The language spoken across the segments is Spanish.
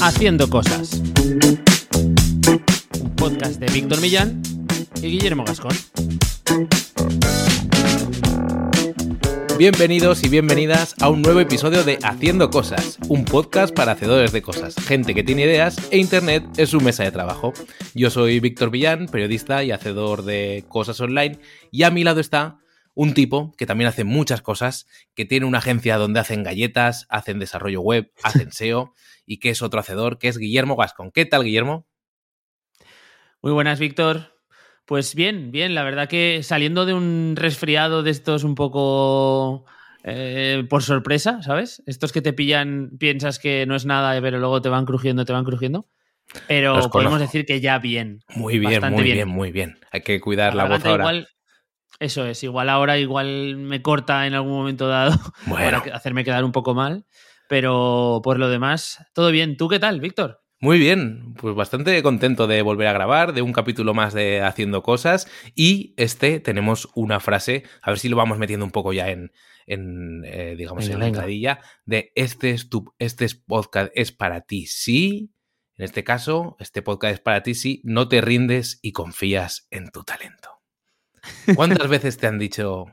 Haciendo cosas. Un podcast de Víctor Millán y Guillermo Gascón. Bienvenidos y bienvenidas a un nuevo episodio de Haciendo Cosas, un podcast para hacedores de cosas, gente que tiene ideas e Internet es su mesa de trabajo. Yo soy Víctor Villán, periodista y hacedor de cosas online, y a mi lado está un tipo que también hace muchas cosas, que tiene una agencia donde hacen galletas, hacen desarrollo web, hacen SEO, y que es otro hacedor, que es Guillermo Gascon. ¿Qué tal, Guillermo? Muy buenas, Víctor. Pues bien, bien, la verdad que saliendo de un resfriado de estos un poco eh, por sorpresa, ¿sabes? Estos que te pillan, piensas que no es nada, pero luego te van crujiendo, te van crujiendo. Pero podemos decir que ya bien. Muy bien, muy bien. bien. muy bien. Hay que cuidar la, La voz ahora. igual- eso es, igual ahora igual me corta en algún momento dado Bueno. para hacerme quedar un poco mal. Pero por lo demás, todo bien. ¿Tú qué tal, Víctor? Muy bien, pues bastante contento de volver a grabar, de un capítulo más de Haciendo Cosas y este tenemos una frase, a ver si lo vamos metiendo un poco ya en, en eh, digamos, Venga, en la entradilla, de este es tu, este es podcast es para ti, sí, en este caso, este podcast es para ti, sí, no te rindes y confías en tu talento. ¿Cuántas veces te han dicho,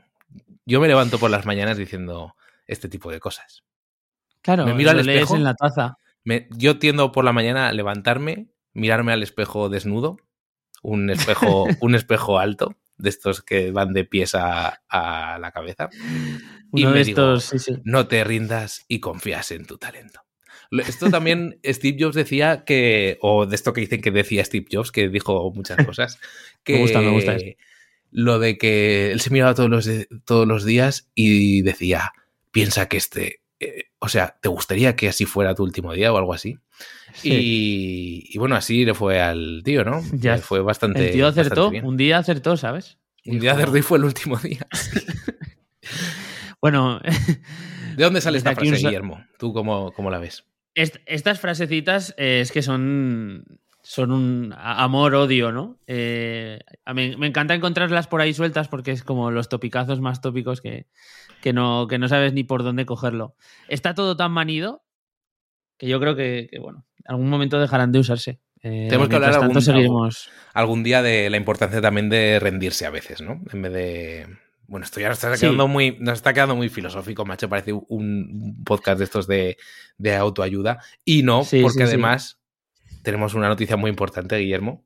yo me levanto por las mañanas diciendo este tipo de cosas? Claro, Me miro al lees espejo. en la taza. Me- yo tiendo por la mañana a levantarme, mirarme al espejo desnudo, un espejo, un espejo alto, de estos que van de pies a, a la cabeza. Y me de digo, estos, sí, sí. No te rindas y confías en tu talento. Esto también Steve Jobs decía que, o de esto que dicen que decía Steve Jobs, que dijo muchas cosas, que Me gusta, me gusta eso. Lo de que él se miraba todos los, todos los días y decía, piensa que este, eh, o sea, ¿te gustaría que así fuera tu último día o algo así? Sí. Y, y bueno, así le fue al tío, ¿no? Ya. Le fue bastante El tío acertó, bien. un día acertó, ¿sabes? Un día acertó y fue el último día. Bueno, ¿De dónde sale esta un frase, Guillermo? ¿Tú cómo, cómo la ves? est- estas frasecitas eh, es que son, son un amor-odio, ¿no? Eh, a mí me encanta encontrarlas por ahí sueltas porque es como los topicazos más tópicos que, que, no, que no sabes ni por dónde cogerlo. Está todo tan manido que yo creo que, que, bueno, en algún momento dejarán de usarse. Eh, Tenemos que hablar tanto algún- seguiremos. algún día de la importancia también de rendirse a veces, ¿no? En vez de. Bueno, esto ya nos está Sí. quedando muy, nos está quedando muy filosófico, macho. Parece un podcast de estos de, de autoayuda. Y no, Sí, porque sí. además tenemos una noticia muy importante, Guillermo.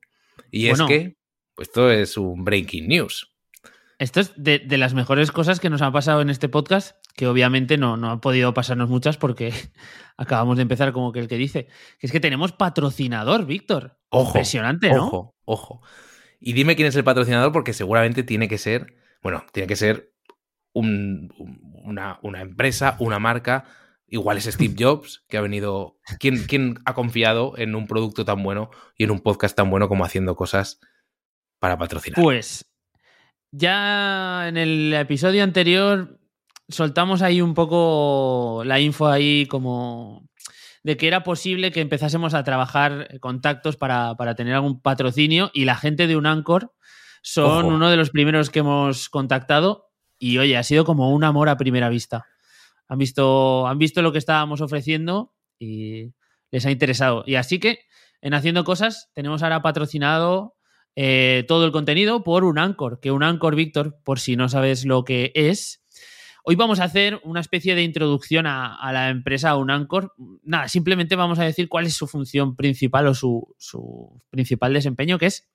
Y Bueno. es que pues, esto es un breaking news. Esto es de, de las mejores cosas que nos han pasado en este podcast, que obviamente no, no han podido pasarnos muchas porque acabamos de empezar como que el que dice, que es que tenemos patrocinador, Víctor. Ojo. Impresionante, ¿no? Ojo, ojo. Y dime quién es el patrocinador, porque seguramente tiene que ser. Bueno, tiene que ser un- un- una, una empresa, una marca. Igual es Steve Jobs, que ha venido. ¿Quién, quién ha confiado en un producto tan bueno y en un podcast tan bueno como haciendo cosas para patrocinar? Pues ya en el episodio anterior soltamos ahí un poco la info ahí como de que era posible que empezásemos a trabajar contactos para, para tener algún patrocinio y la gente de Unancor son Ojo. uno de los primeros que hemos contactado y oye, ha sido como un amor a primera vista. Han visto, han visto lo que estábamos ofreciendo y les ha interesado. Y así que en Haciendo Cosas tenemos ahora patrocinado eh, todo el contenido por un Anchor, que un Anchor, Víctor, por si no sabes lo que es. Hoy vamos a hacer una especie de introducción a, la empresa Unancor. Nada, simplemente vamos a decir cuál es su función principal o su, su principal desempeño, que es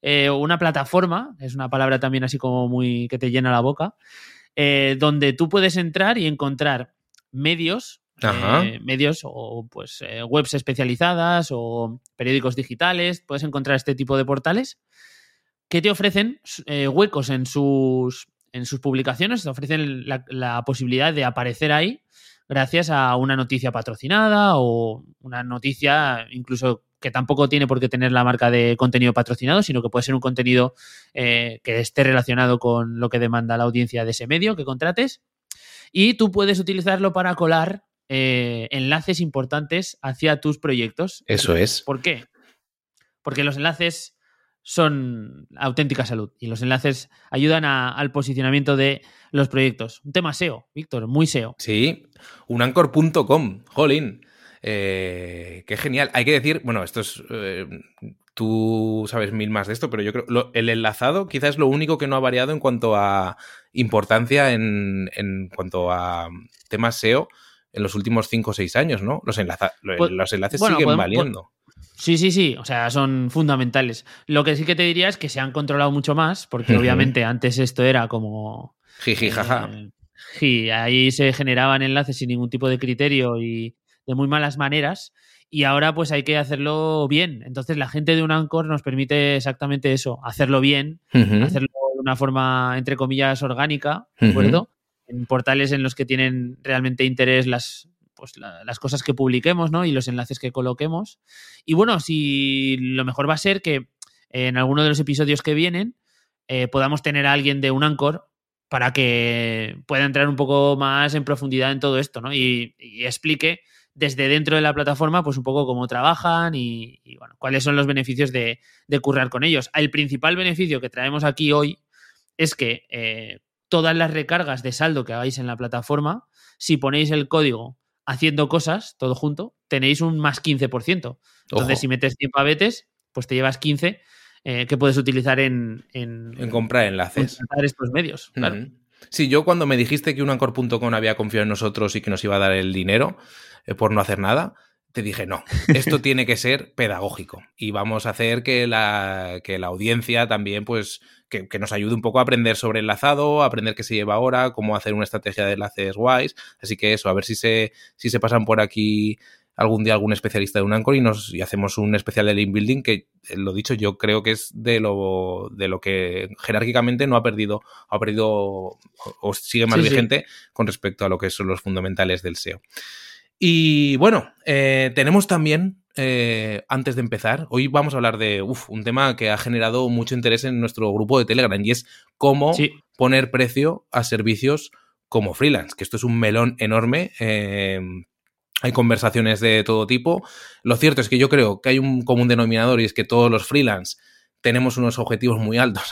eh, una plataforma, es una palabra también así como muy que te llena la boca, eh, donde tú puedes entrar y encontrar medios, eh, medios o pues eh, webs especializadas o periódicos digitales, puedes encontrar este tipo de portales que te ofrecen eh, huecos en sus, en sus publicaciones, te ofrecen la, la posibilidad de aparecer ahí gracias a una noticia patrocinada o una noticia incluso que tampoco tiene por qué tener la marca de contenido patrocinado, sino que puede ser un contenido eh, que esté relacionado con lo que demanda la audiencia de ese medio que contrates. Y tú puedes utilizarlo para colar eh, enlaces importantes hacia tus proyectos. Eso es. ¿Por qué? Porque los enlaces son auténtica salud y los enlaces ayudan al posicionamiento de los proyectos. Un tema SEO, Víctor, muy SEO. Sí, unancor.com, jolín. Eh, qué genial. Hay que decir, bueno, esto es. Eh, tú sabes mil más de esto, pero yo creo el enlazado quizás es lo único que no ha variado en cuanto a importancia en, en cuanto a temas SEO en los últimos 5 o 6 años, ¿no? Los, pues, los enlaces siguen valiendo. Sí, sí, sí, o sea, son fundamentales. Lo que sí que te diría es que se han controlado mucho más, porque obviamente antes esto era como... Jiji, jaja. Eh, sí, ahí se generaban enlaces sin ningún tipo de criterio y de muy malas maneras. Y ahora pues hay que hacerlo bien. Entonces la gente de un Anchor nos permite exactamente eso, hacerlo bien, hacerlo de una forma, entre comillas, orgánica, ¿de acuerdo? En portales en los que tienen realmente interés las, pues, las cosas que publiquemos, ¿no? Y los enlaces que coloquemos. Y bueno, si lo mejor va a ser que en alguno de los episodios que vienen eh, podamos tener a alguien de un Anchor para que pueda entrar un poco más en profundidad en todo esto, ¿no? Y, explique desde dentro de la plataforma, pues un poco cómo trabajan y, bueno, cuáles son los beneficios de, currar con ellos. El principal beneficio que traemos aquí hoy es que eh, todas las recargas de saldo que hagáis en la plataforma, si ponéis el código haciendo cosas, todo junto, tenéis un más 15%. Entonces, si metes 100 pavetes, pues te llevas 15 eh, que puedes utilizar en, en, comprar enlaces. En estos medios. Claro. Sí, yo cuando me dijiste que unancor.com había confiado en nosotros y que nos iba a dar el dinero eh, por no hacer nada, te dije, no, esto tiene que ser pedagógico y vamos a hacer que la, que la audiencia también, pues, que, nos ayude un poco a aprender sobre enlazado, a aprender qué se lleva ahora, cómo hacer una estrategia de enlaces guays. Así que eso, a ver si se, si se pasan por aquí algún día algún especialista de un Anchor y nos y hacemos un especial de link building que eh, lo dicho yo creo que es de lo de lo que jerárquicamente no ha perdido ha perdido o, sigue más vigente con respecto a lo que son los fundamentales del SEO y bueno eh, tenemos también eh, antes de empezar hoy vamos a hablar de un tema que ha generado mucho interés en nuestro grupo de Telegram y es cómo poner precio a servicios como freelance que esto es un melón enorme hay conversaciones de todo tipo. Lo cierto es que yo creo que hay un común denominador y es que todos los freelance tenemos unos objetivos muy altos.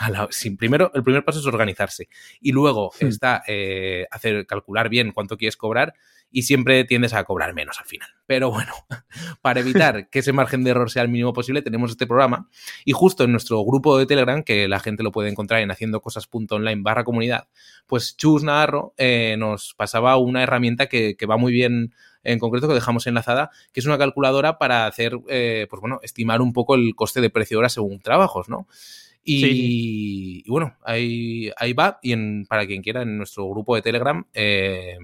primero, el primer paso es organizarse y luego hmm. está eh, hacer calcular bien cuánto quieres cobrar y siempre tiendes a cobrar menos al final. Pero bueno, para evitar que ese margen de error sea el mínimo posible, tenemos este programa y justo en nuestro grupo de Telegram, que la gente lo puede encontrar en haciendocosas.online barra comunidad, pues Chus Navarro eh, nos pasaba una herramienta que, va muy bien en concreto que dejamos enlazada, que es una calculadora para hacer, eh, pues bueno, estimar un poco el coste de precio hora según trabajos, ¿no? Y, bueno, ahí, ahí va. Y en, para quien quiera, en nuestro grupo de Telegram, eh,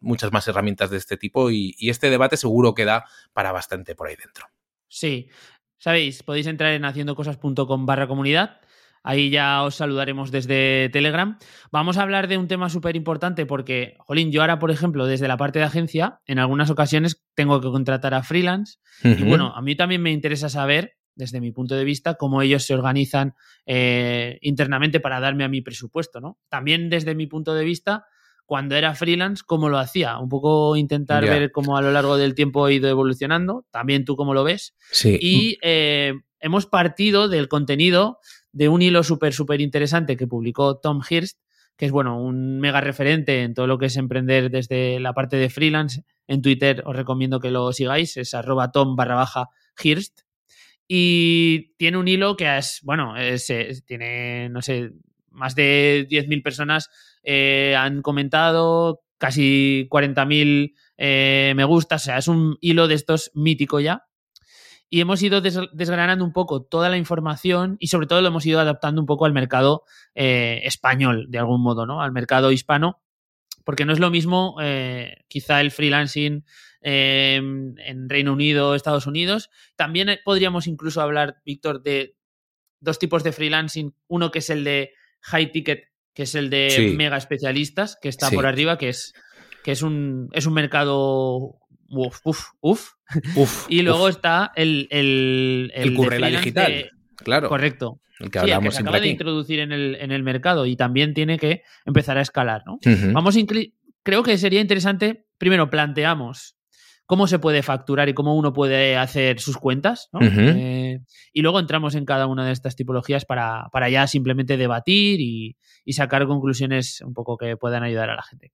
muchas más herramientas de este tipo y, este debate seguro que da para bastante por ahí dentro. Sí, sabéis, podéis entrar en haciendocosas.com barra comunidad. Ahí ya os saludaremos desde Telegram. Vamos a hablar de un tema súper importante porque, jolín, yo ahora, por ejemplo, desde la parte de agencia, en algunas ocasiones tengo que contratar a freelance. Y bueno, a mí también me interesa saber, desde mi punto de vista, cómo ellos se organizan eh, internamente para darme a mi presupuesto, ¿no? También desde mi punto de vista, cuando era freelance, cómo lo hacía. Un poco intentar ver cómo a lo largo del tiempo he ido evolucionando. También tú cómo lo ves. Sí. Y eh, hemos partido del contenido de un hilo súper, súper interesante que publicó Tom Hirst, que es, bueno, un mega referente en todo lo que es emprender desde la parte de freelance. En Twitter os recomiendo que lo sigáis, es arroba tom barra baja Hirst. Y tiene un hilo que es, bueno, tiene, no sé, más de 10.000 personas eh, han comentado, casi 40.000 eh, me gusta, o sea, es un hilo de estos mítico ya. Y hemos ido desgranando un poco toda la información y sobre todo lo hemos ido adaptando un poco al mercado eh, español, de algún modo, ¿no? Al mercado hispano, porque no es lo mismo quizá el freelancing en Reino Unido, Estados Unidos. También podríamos incluso hablar, Víctor, de dos tipos de freelancing. Uno que es el de high ticket, que es el de mega especialistas, que está por arriba, que es, que es un, es un mercado Uf, uf, uf. y luego está el. El, el, digital. claro. Correcto. El que hablamos se acaba de introducir en el, en el mercado y también tiene que empezar a escalar, ¿no? Vamos Creo que sería interesante. Primero, planteamos cómo se puede facturar y cómo uno puede hacer sus cuentas. ¿no? Eh, y luego entramos en cada una de estas tipologías para, para ya simplemente debatir y, y sacar conclusiones un poco que puedan ayudar a la gente.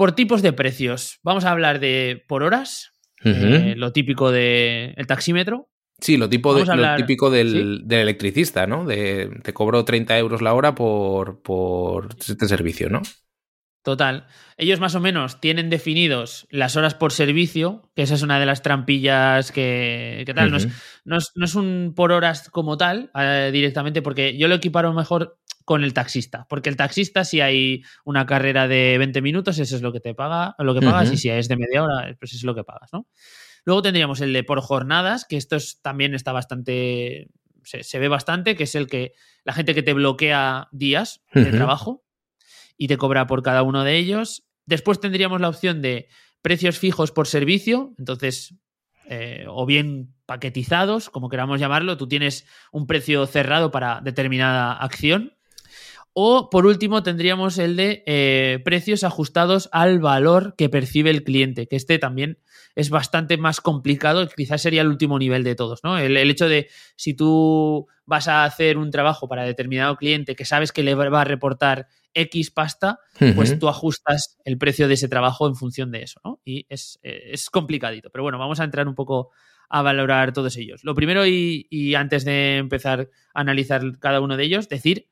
Por tipos de precios, vamos a hablar de por horas, eh, lo típico del taxímetro. Sí, lo, tipo de- lo típico del, del electricista, ¿no? De, te cobro 30 euros la hora por, por este servicio, ¿no? Total. Ellos más o menos tienen definidos las horas por servicio, que esa es una de las trampillas que, que tal. No, es, no, es, no es un por horas como tal eh, directamente, porque yo lo equiparo mejor con el taxista. Porque el taxista, si hay una carrera de 20 minutos, eso es lo que te paga, lo que pagas, y si es de media hora, pues es lo que pagas, ¿no? Luego tendríamos el de por jornadas, que esto es- también está bastante. Se, se ve bastante, que es el que la gente que te bloquea días de trabajo y te cobra por cada uno de ellos. Después tendríamos la opción de precios fijos por servicio, entonces, eh, o bien paquetizados, como queramos llamarlo, tú tienes un precio cerrado para determinada acción. O por último tendríamos el de eh, precios ajustados al valor que percibe el cliente, que este también es bastante más complicado, quizás sería el último nivel de todos, ¿no? El, el hecho de si tú vas a hacer un trabajo para determinado cliente que sabes que le va a reportar X pasta, pues tú ajustas el precio de ese trabajo en función de eso, ¿no? Y es, es complicadito. Pero bueno, vamos a entrar un poco a valorar todos ellos. Lo primero, y, y antes de empezar a analizar cada uno de ellos, decir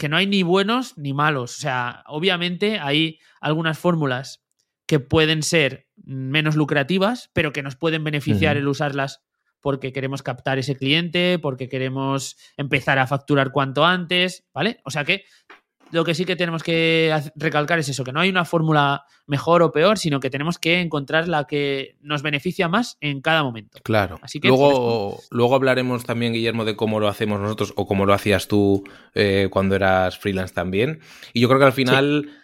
que no hay ni buenos ni malos. O sea, obviamente hay algunas fórmulas que pueden ser menos lucrativas, pero que nos pueden beneficiar el usarlas porque queremos captar ese cliente, porque queremos empezar a facturar cuanto antes, ¿vale? O sea que lo que sí que tenemos que recalcar es eso, que no hay una fórmula mejor o peor, sino que tenemos que encontrar la que nos beneficia más en cada momento. Claro. Así que luego, luego hablaremos también, Guillermo, de cómo lo hacemos nosotros o cómo lo hacías tú eh, cuando eras freelance también. Y yo creo que al final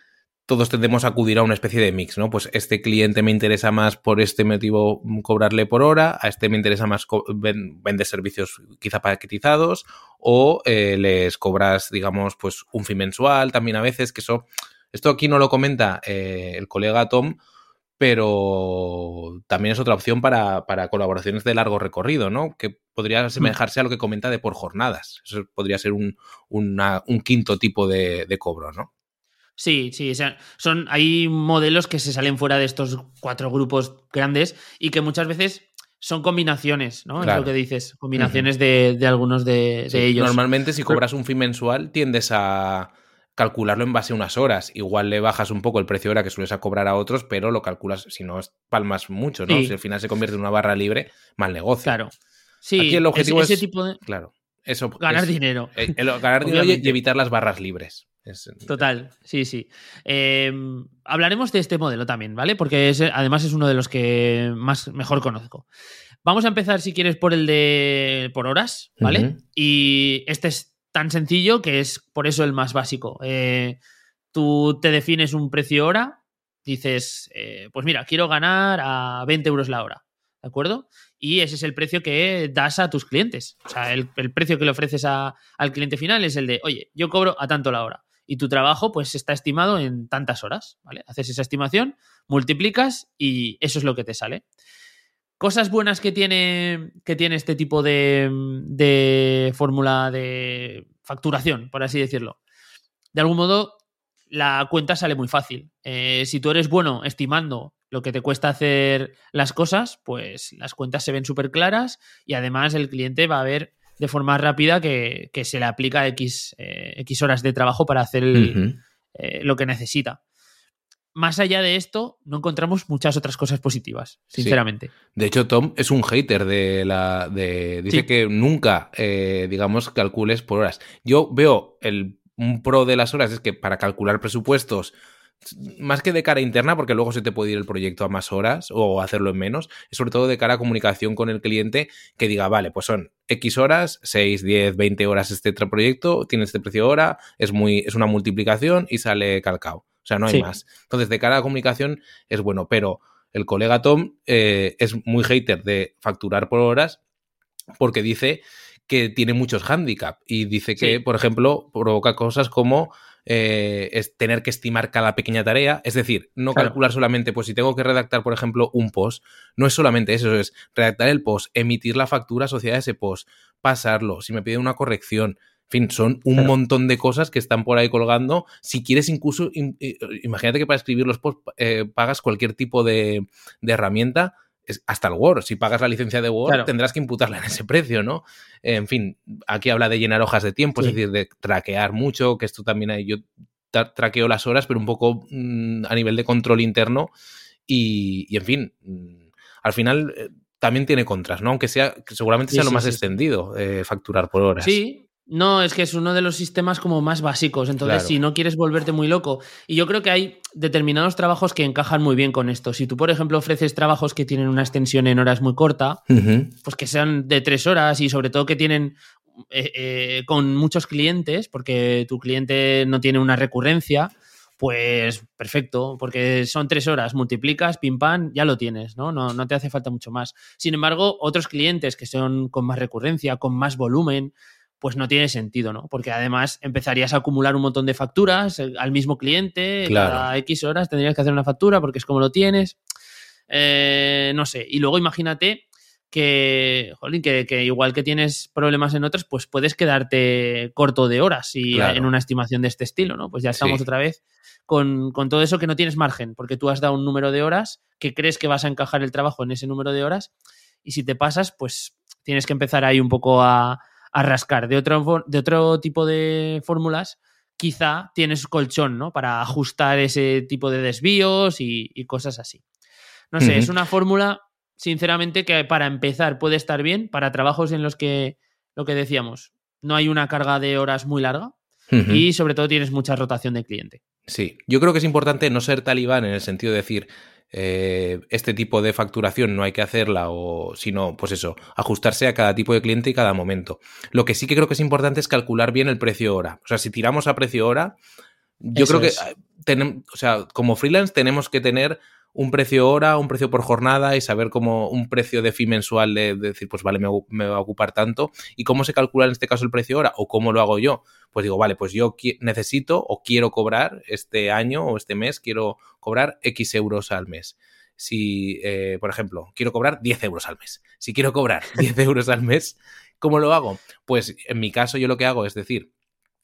todos tendemos a acudir a una especie de mix, ¿no? Pues este cliente me interesa más por este motivo mm, cobrarle por hora, a este me interesa más vender servicios quizá paquetizados o eh, les cobras, digamos, pues un fee mensual también a veces, que eso, esto aquí no lo comenta eh, el colega Tom, pero también es otra opción para, para colaboraciones de largo recorrido, ¿no? Que podría asemejarse a lo que comenta de por jornadas. Eso podría ser un, una- un quinto tipo de, de cobro, ¿no? Sí, sí, o sea, son, hay modelos que se salen fuera de estos cuatro grupos grandes y que muchas veces son combinaciones, ¿no? Claro. Es lo que dices, combinaciones de, de algunos de, de ellos. Normalmente si cobras un fee mensual tiendes a calcularlo en base a unas horas. Igual le bajas un poco el precio hora que sueles a cobrar a otros, pero lo calculas, si no, palmas mucho, ¿no? Sí. Si al final se convierte en una barra libre, mal negocio. Claro. Sí, Aquí el objetivo ese, es- ese tipo de Claro. Eso ganar es- dinero. eh, el ganar dinero y evitar las barras libres. Es- Total, sí, sí. Eh, hablaremos de este modelo también, ¿vale? Porque es, además es uno de los que más mejor conozco. Vamos a empezar, si quieres, por el de por horas, ¿vale? Y este es tan sencillo que es por eso el más básico. Eh, tú te defines un precio hora, dices, eh, pues mira, quiero ganar a 20 euros la hora, ¿de acuerdo? Y ese es el precio que das a tus clientes. O sea, el, el precio que le ofreces a- al cliente final es el de, oye, yo cobro a tanto la hora. Y tu trabajo, pues, está estimado en tantas horas, ¿vale? Haces esa estimación, multiplicas y eso es lo que te sale. Cosas buenas que tiene, que tiene este tipo de, de fórmula de facturación, por así decirlo. De algún modo, la cuenta sale muy fácil. Eh, si tú eres bueno estimando lo que te cuesta hacer las cosas, pues las cuentas se ven súper claras y además el cliente va a ver de forma rápida que, que se le aplica X, eh, X horas de trabajo para hacer el- eh, lo que necesita. Más allá de esto, no encontramos muchas otras cosas positivas, Sí. sinceramente. De hecho, Tom es un hater de la. De, dice Sí. que nunca, eh, digamos, calcules por horas. Yo veo el un pro de las horas es que para calcular presupuestos, más que de cara interna, porque luego se te puede ir el proyecto a más horas o hacerlo en menos, es sobre todo de cara a comunicación con el cliente que diga, vale, pues son X horas, 6, 10, 20 horas este tra- proyecto, tiene este precio hora, es, muy, es una multiplicación y sale calcao. O sea, no hay Sí. más. Entonces, de cara a comunicación es bueno, pero el colega Tom eh, es muy hater de facturar por horas porque dice que tiene muchos hándicaps y dice que, por ejemplo, provoca cosas como eh, es tener que estimar cada pequeña tarea, es decir, no calcular solamente, pues si tengo que redactar, por ejemplo, un post, no es solamente eso, es redactar el post, emitir la factura asociada a ese post, pasarlo, si me pide una corrección, en fin, son un montón de cosas que están por ahí colgando. Si quieres incluso, eh, imagínate que para escribir los posts eh, pagas cualquier tipo de, herramienta, hasta el Word. Si pagas la licencia de Word, tendrás que imputarla en ese precio, ¿no? En fin, aquí habla de llenar hojas de tiempo, es decir, de traquear mucho, que esto también hay, yo traqueo las horas, pero un poco mm, a nivel de control interno. Y, en fin, mm, al final eh, también tiene contras, ¿no? Aunque sea, que seguramente sea lo más extendido, facturar por horas. Sí, no, es que es uno de los sistemas como más básicos. Entonces, si no quieres volverte muy loco. Y yo creo que hay determinados trabajos que encajan muy bien con esto. Si tú, por ejemplo, ofreces trabajos que tienen una extensión en horas muy corta, pues que sean de tres horas y sobre todo que tienen eh, eh, con muchos clientes, porque tu cliente no tiene una recurrencia, pues perfecto, porque son tres horas, multiplicas, pim pam, ya lo tienes, ¿no? ¿no? No te hace falta mucho más. Sin embargo, otros clientes que son con más recurrencia, con más volumen, pues no tiene sentido, ¿no? Porque además empezarías a acumular un montón de facturas eh, al mismo cliente, cada X horas tendrías que hacer una factura porque es como lo tienes. Eh, no sé, y luego imagínate que, que, igual que tienes problemas en otras, pues puedes quedarte corto de horas y en una estimación de este estilo, ¿no? Pues ya estamos otra vez con, con, todo eso que no tienes margen, porque tú has dado un número de horas que crees que vas a encajar el trabajo en ese número de horas y si te pasas, pues tienes que empezar ahí un poco a, a rascar. De otro, de otro tipo de fórmulas, quizá tienes colchón, ¿no? Para ajustar ese tipo de desvíos y, cosas así. No sé, es una fórmula, sinceramente, que para empezar puede estar bien para trabajos en los que, lo que decíamos, no hay una carga de horas muy larga y sobre todo tienes mucha rotación de cliente. Sí, yo creo que es importante no ser talibán en el sentido de decir, eh, este tipo de facturación no hay que hacerla o sino pues eso ajustarse a cada tipo de cliente y cada momento. Lo que sí que creo que es importante es calcular bien el precio hora. O sea si tiramos a precio hora yo creo que o sea como freelance tenemos que tener un precio hora, un precio por jornada y saber cómo un precio de fee mensual de, decir, pues vale, me, va a ocupar tanto. ¿Y cómo se calcula en este caso el precio hora? ¿O cómo lo hago yo? Pues digo, vale, pues yo necesito o quiero cobrar este año o este mes, quiero cobrar X euros al mes. Si, eh, por ejemplo, quiero cobrar 10 euros al mes. Si quiero cobrar 10 euros al mes, ¿cómo lo hago? Pues en mi caso yo lo que hago es decir,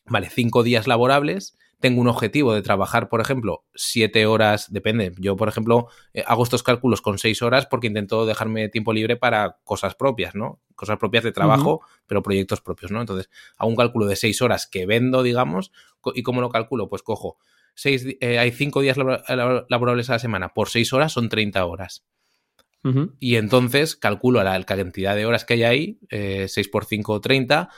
vale, 5 días laborables tengo un objetivo de trabajar, por ejemplo, siete horas, depende. Yo, por ejemplo, eh, hago estos cálculos con seis horas porque intento dejarme tiempo libre para cosas propias, ¿no? Cosas propias de trabajo, pero proyectos propios, ¿no? Entonces, hago un cálculo de seis horas que vendo, digamos, ¿y cómo lo calculo? Pues cojo, seis, eh, hay cinco días laborables a la semana, por seis horas son 30 horas. Y entonces calculo la, cantidad de horas que hay ahí, eh, 6 por 5, 30,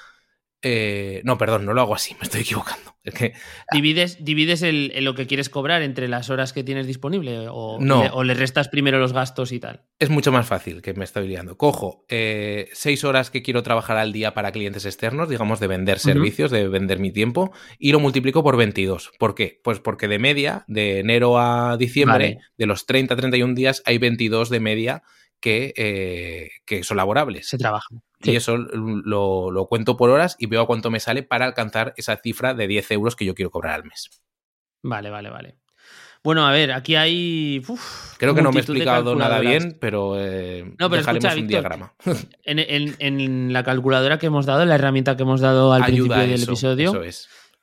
eh, no, perdón, no lo hago así, me estoy equivocando. que, ¿Divides, divides el, lo que quieres cobrar entre las horas que tienes disponible o, le, o, le, restas primero los gastos y tal? Es mucho más fácil que me estoy liando. Cojo eh, seis horas que quiero trabajar al día para clientes externos, digamos, de vender servicios, de vender mi tiempo, y lo multiplico por 22. ¿Por qué? Pues porque de media, de enero a diciembre, de los 30 31 días, hay 22 de media que, eh, que son laborables. Se trabajan. Y eso lo, cuento por horas y veo a cuánto me sale para alcanzar esa cifra de 10 euros que yo quiero cobrar al mes. Vale, vale, vale. Bueno, a ver, aquí hay. Creo que no me he explicado nada bien, pero, eh, no, pero dejaremos un diagrama. En, la calculadora que hemos dado, en la herramienta que hemos dado al principio del episodio,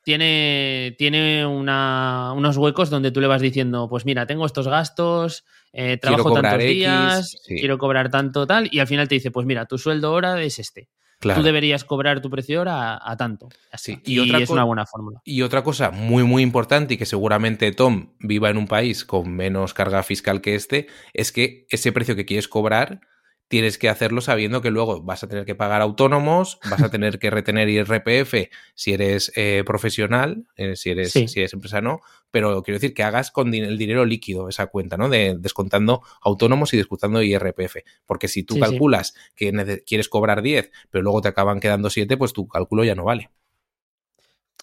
tiene, tiene unos huecos donde tú le vas diciendo: Pues mira, tengo estos gastos, eh, trabajo tantos días, quiero cobrar tanto tal, y al final te dice, pues mira, tu sueldo hora es este. Tú deberías cobrar tu precio hora a, tanto. Así. Y, otra es una buena fórmula. Y otra cosa muy, muy importante y que seguramente Tom viva en un país con menos carga fiscal que este, es que ese precio que quieres cobrar tienes que hacerlo sabiendo que luego vas a tener que pagar autónomos, vas a tener que retener IRPF si eres eh, profesional, eh, si, eres, si eres empresa no, pero quiero decir que hagas con el dinero líquido esa cuenta, ¿no? De, descontando autónomos y descontando IRPF. Porque si tú calculas que quieres cobrar 10, pero luego te acaban quedando 7, pues tu cálculo ya no vale.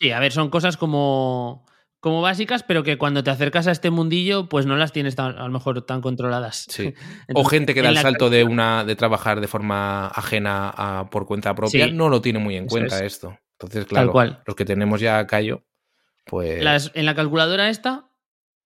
Sí, a ver, son cosas como como básicas, pero que cuando te acercas a este mundillo, pues no las tienes tan- a lo mejor tan controladas. Sí. o gente que da el salto de una de trabajar de forma ajena a por cuenta propia, Sí. no lo tiene muy en Eso cuenta es. esto. Entonces, claro, cual. los que tenemos ya callo, pues. Las- en la calculadora esta,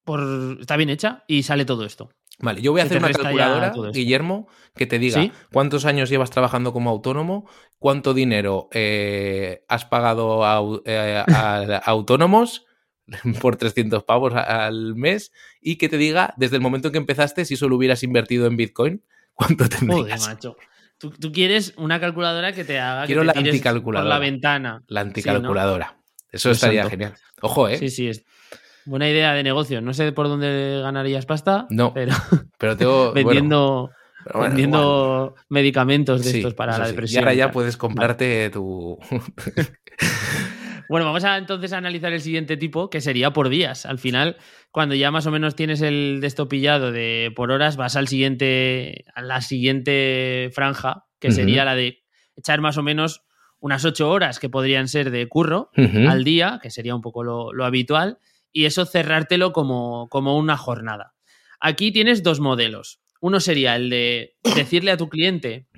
por, está bien hecha y sale todo esto. Vale, yo voy a hacer una calculadora. Guillermo, que te diga ¿Sí? cuántos años llevas trabajando como autónomo, cuánto dinero eh, has pagado a, eh, a- a autónomos por 300 pavos al mes y que te diga desde el momento en que empezaste si solo hubieras invertido en Bitcoin, cuánto Joder, tendrías. macho. Tú, tú quieres una calculadora que te haga Quiero que la te tires anticalculadora. por la ventana. La Sí, ¿no? anticalculadora. Eso estaría genial. Ojo, ¿eh? Sí, sí, es buena idea de negocio. No sé por dónde ganarías pasta, No, pero Pero tengo... vendiendo, bueno, vendiendo medicamentos de Sí, estos para la sí. depresión. Y ahora ya puedes comprarte tu... Bueno, vamos a entonces a analizar el siguiente tipo, que sería por días. Al final, cuando ya más o menos tienes el de esto pillado de por horas, vas al siguiente, a la siguiente franja, que sería la de echar más o menos unas ocho horas que podrían ser de curro al día, que sería un poco lo, lo habitual, y eso cerrártelo como, como una jornada. Aquí tienes dos modelos. Uno sería el de decirle a tu cliente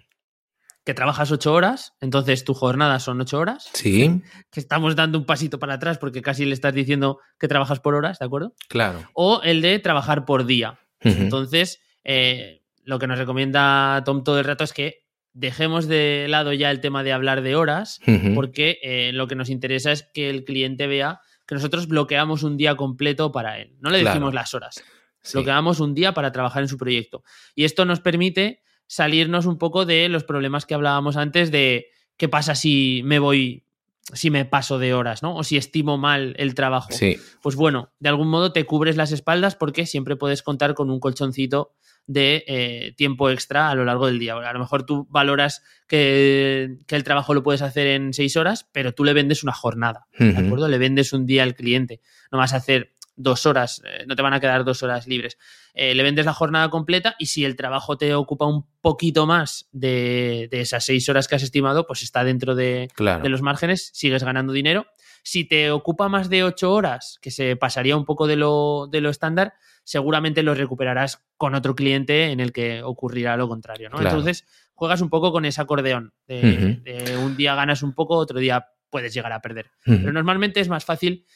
que trabajas ocho horas, entonces tu jornada son ocho horas, Sí, que estamos dando un pasito para atrás porque casi le estás diciendo que trabajas por horas, ¿de acuerdo? claro. O el de trabajar por día. Entonces, eh, lo que nos recomienda Tom todo el rato es que dejemos de lado ya el tema de hablar de horas, porque eh, lo que nos interesa es que el cliente vea que nosotros bloqueamos un día completo para él. No le Claro. decimos las horas, Sí. bloqueamos un día para trabajar en su proyecto. Y esto nos permite salirnos un poco de los problemas que hablábamos antes de qué pasa si me voy, si me paso de horas, ¿no? O si estimo mal el trabajo. Sí, Pues bueno, de algún modo te cubres las espaldas porque siempre puedes contar con un colchoncito de eh, tiempo extra a lo largo del día. A lo mejor tú valoras que, que el trabajo lo puedes hacer en seis horas, pero tú le vendes una jornada, ¿de acuerdo? Le vendes un día al cliente. No vas a hacer dos horas, eh, no te van a quedar dos horas libres. Eh, le vendes la jornada completa y si el trabajo te ocupa un poquito más de, de esas seis horas que has estimado, pues está dentro de, claro. de los márgenes, sigues ganando dinero. Si te ocupa más de ocho horas, que se pasaría un poco de lo, de lo estándar, seguramente lo recuperarás con otro cliente en el que ocurrirá lo contrario. ¿no? Claro. Entonces, juegas un poco con ese acordeón. De, un día ganas un poco, otro día puedes llegar a perder. Pero normalmente es más fácil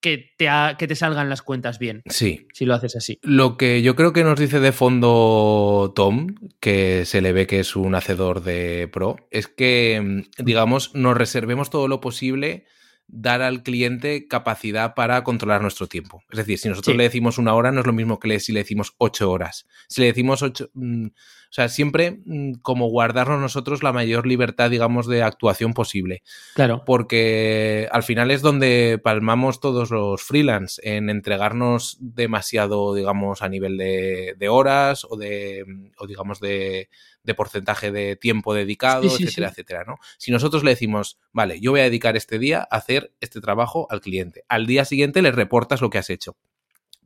que te, ha- que te salgan las cuentas bien, Sí. si lo haces así. Lo que yo creo que nos dice de fondo Tom, que se le ve que es un hacedor de pro, es que, mm, digamos, nos reservemos todo lo posible dar al cliente capacidad para controlar nuestro tiempo. Es decir, si nosotros Sí. le decimos una hora, no es lo mismo que le- si le decimos ocho horas. Si le decimos ocho... mm, o sea, siempre mm, como guardarnos nosotros la mayor libertad, digamos, de actuación posible Claro. porque al final es donde palmamos todos los freelance en entregarnos demasiado, digamos, a nivel de, de horas o de, o digamos, de, de porcentaje de tiempo dedicado, Sí, sí, etcétera, sí. etcétera, ¿no? Si nosotros le decimos, vale, yo voy a dedicar este día a hacer este trabajo al cliente, al día siguiente le reportas lo que has hecho.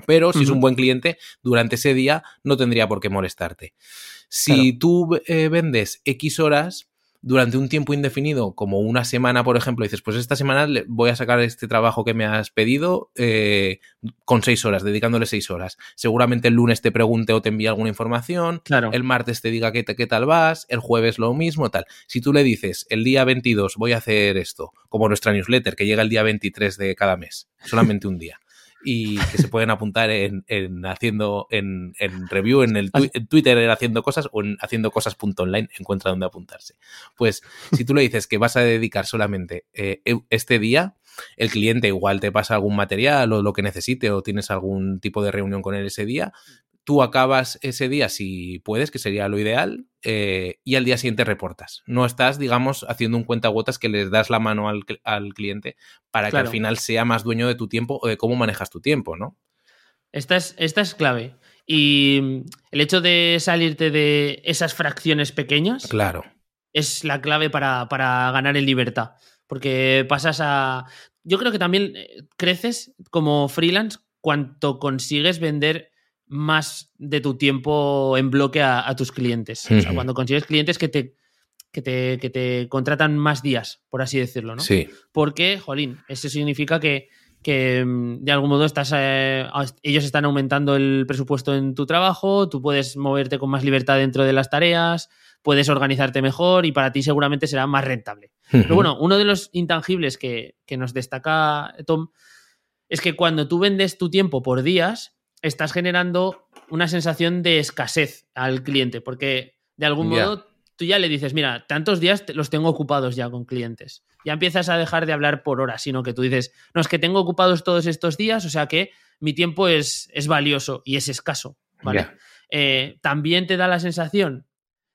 Pero si es un buen cliente, durante ese día no tendría por qué molestarte. Si tú eh, vendes X horas durante un tiempo indefinido, como una semana, por ejemplo, dices, pues esta semana voy a sacar este trabajo que me has pedido eh, con seis horas, dedicándole seis horas. Seguramente el lunes te pregunte o te envíe alguna información, Claro. el martes te diga qué, qué tal vas, el jueves lo mismo, tal. Si tú le dices, el día 22 voy a hacer esto, como nuestra newsletter, que llega el día 23 de cada mes, solamente un día. Y que se pueden apuntar en, en haciendo en, en review, en el en Twitter en haciendo cosas o en haciendo cosas.online, encuentra dónde apuntarse. Pues si tú le dices que vas a dedicar solamente eh, este día, el cliente igual te pasa algún material o lo que necesite o tienes algún tipo de reunión con él ese día, tú acabas ese día si puedes, que sería lo ideal, eh, y al día siguiente reportas. No estás, digamos, haciendo un cuentagotas que les das la mano al, al cliente para que al final sea más dueño de tu tiempo o de cómo manejas tu tiempo, ¿no? Esta es, esta es clave. Y mm, el hecho de salirte de esas fracciones pequeñas Claro. es la clave para, para ganar en libertad. Porque pasas a. Yo creo que también eh, creces como freelance cuanto consigues vender más de tu tiempo en bloque a, a tus clientes. O sea, cuando consigues clientes que te, que, te, que te contratan más días, por así decirlo, ¿no? Sí. Porque, jolín, eso significa que que mm, de algún modo estás, eh, ellos están aumentando el presupuesto en tu trabajo, tú puedes moverte con más libertad dentro de las tareas, puedes organizarte mejor y para ti seguramente será más rentable. Pero bueno, uno de los intangibles que, que nos destaca Tom es que cuando tú vendes tu tiempo por días, estás generando una sensación de escasez al cliente, porque de algún modo tú ya le dices, mira, tantos días los tengo ocupados ya con clientes. Ya empiezas a dejar de hablar por horas, sino que tú dices, no, es que tengo ocupados todos estos días, o sea que mi tiempo es, es valioso y es escaso. ¿vale? Eh, también te da la sensación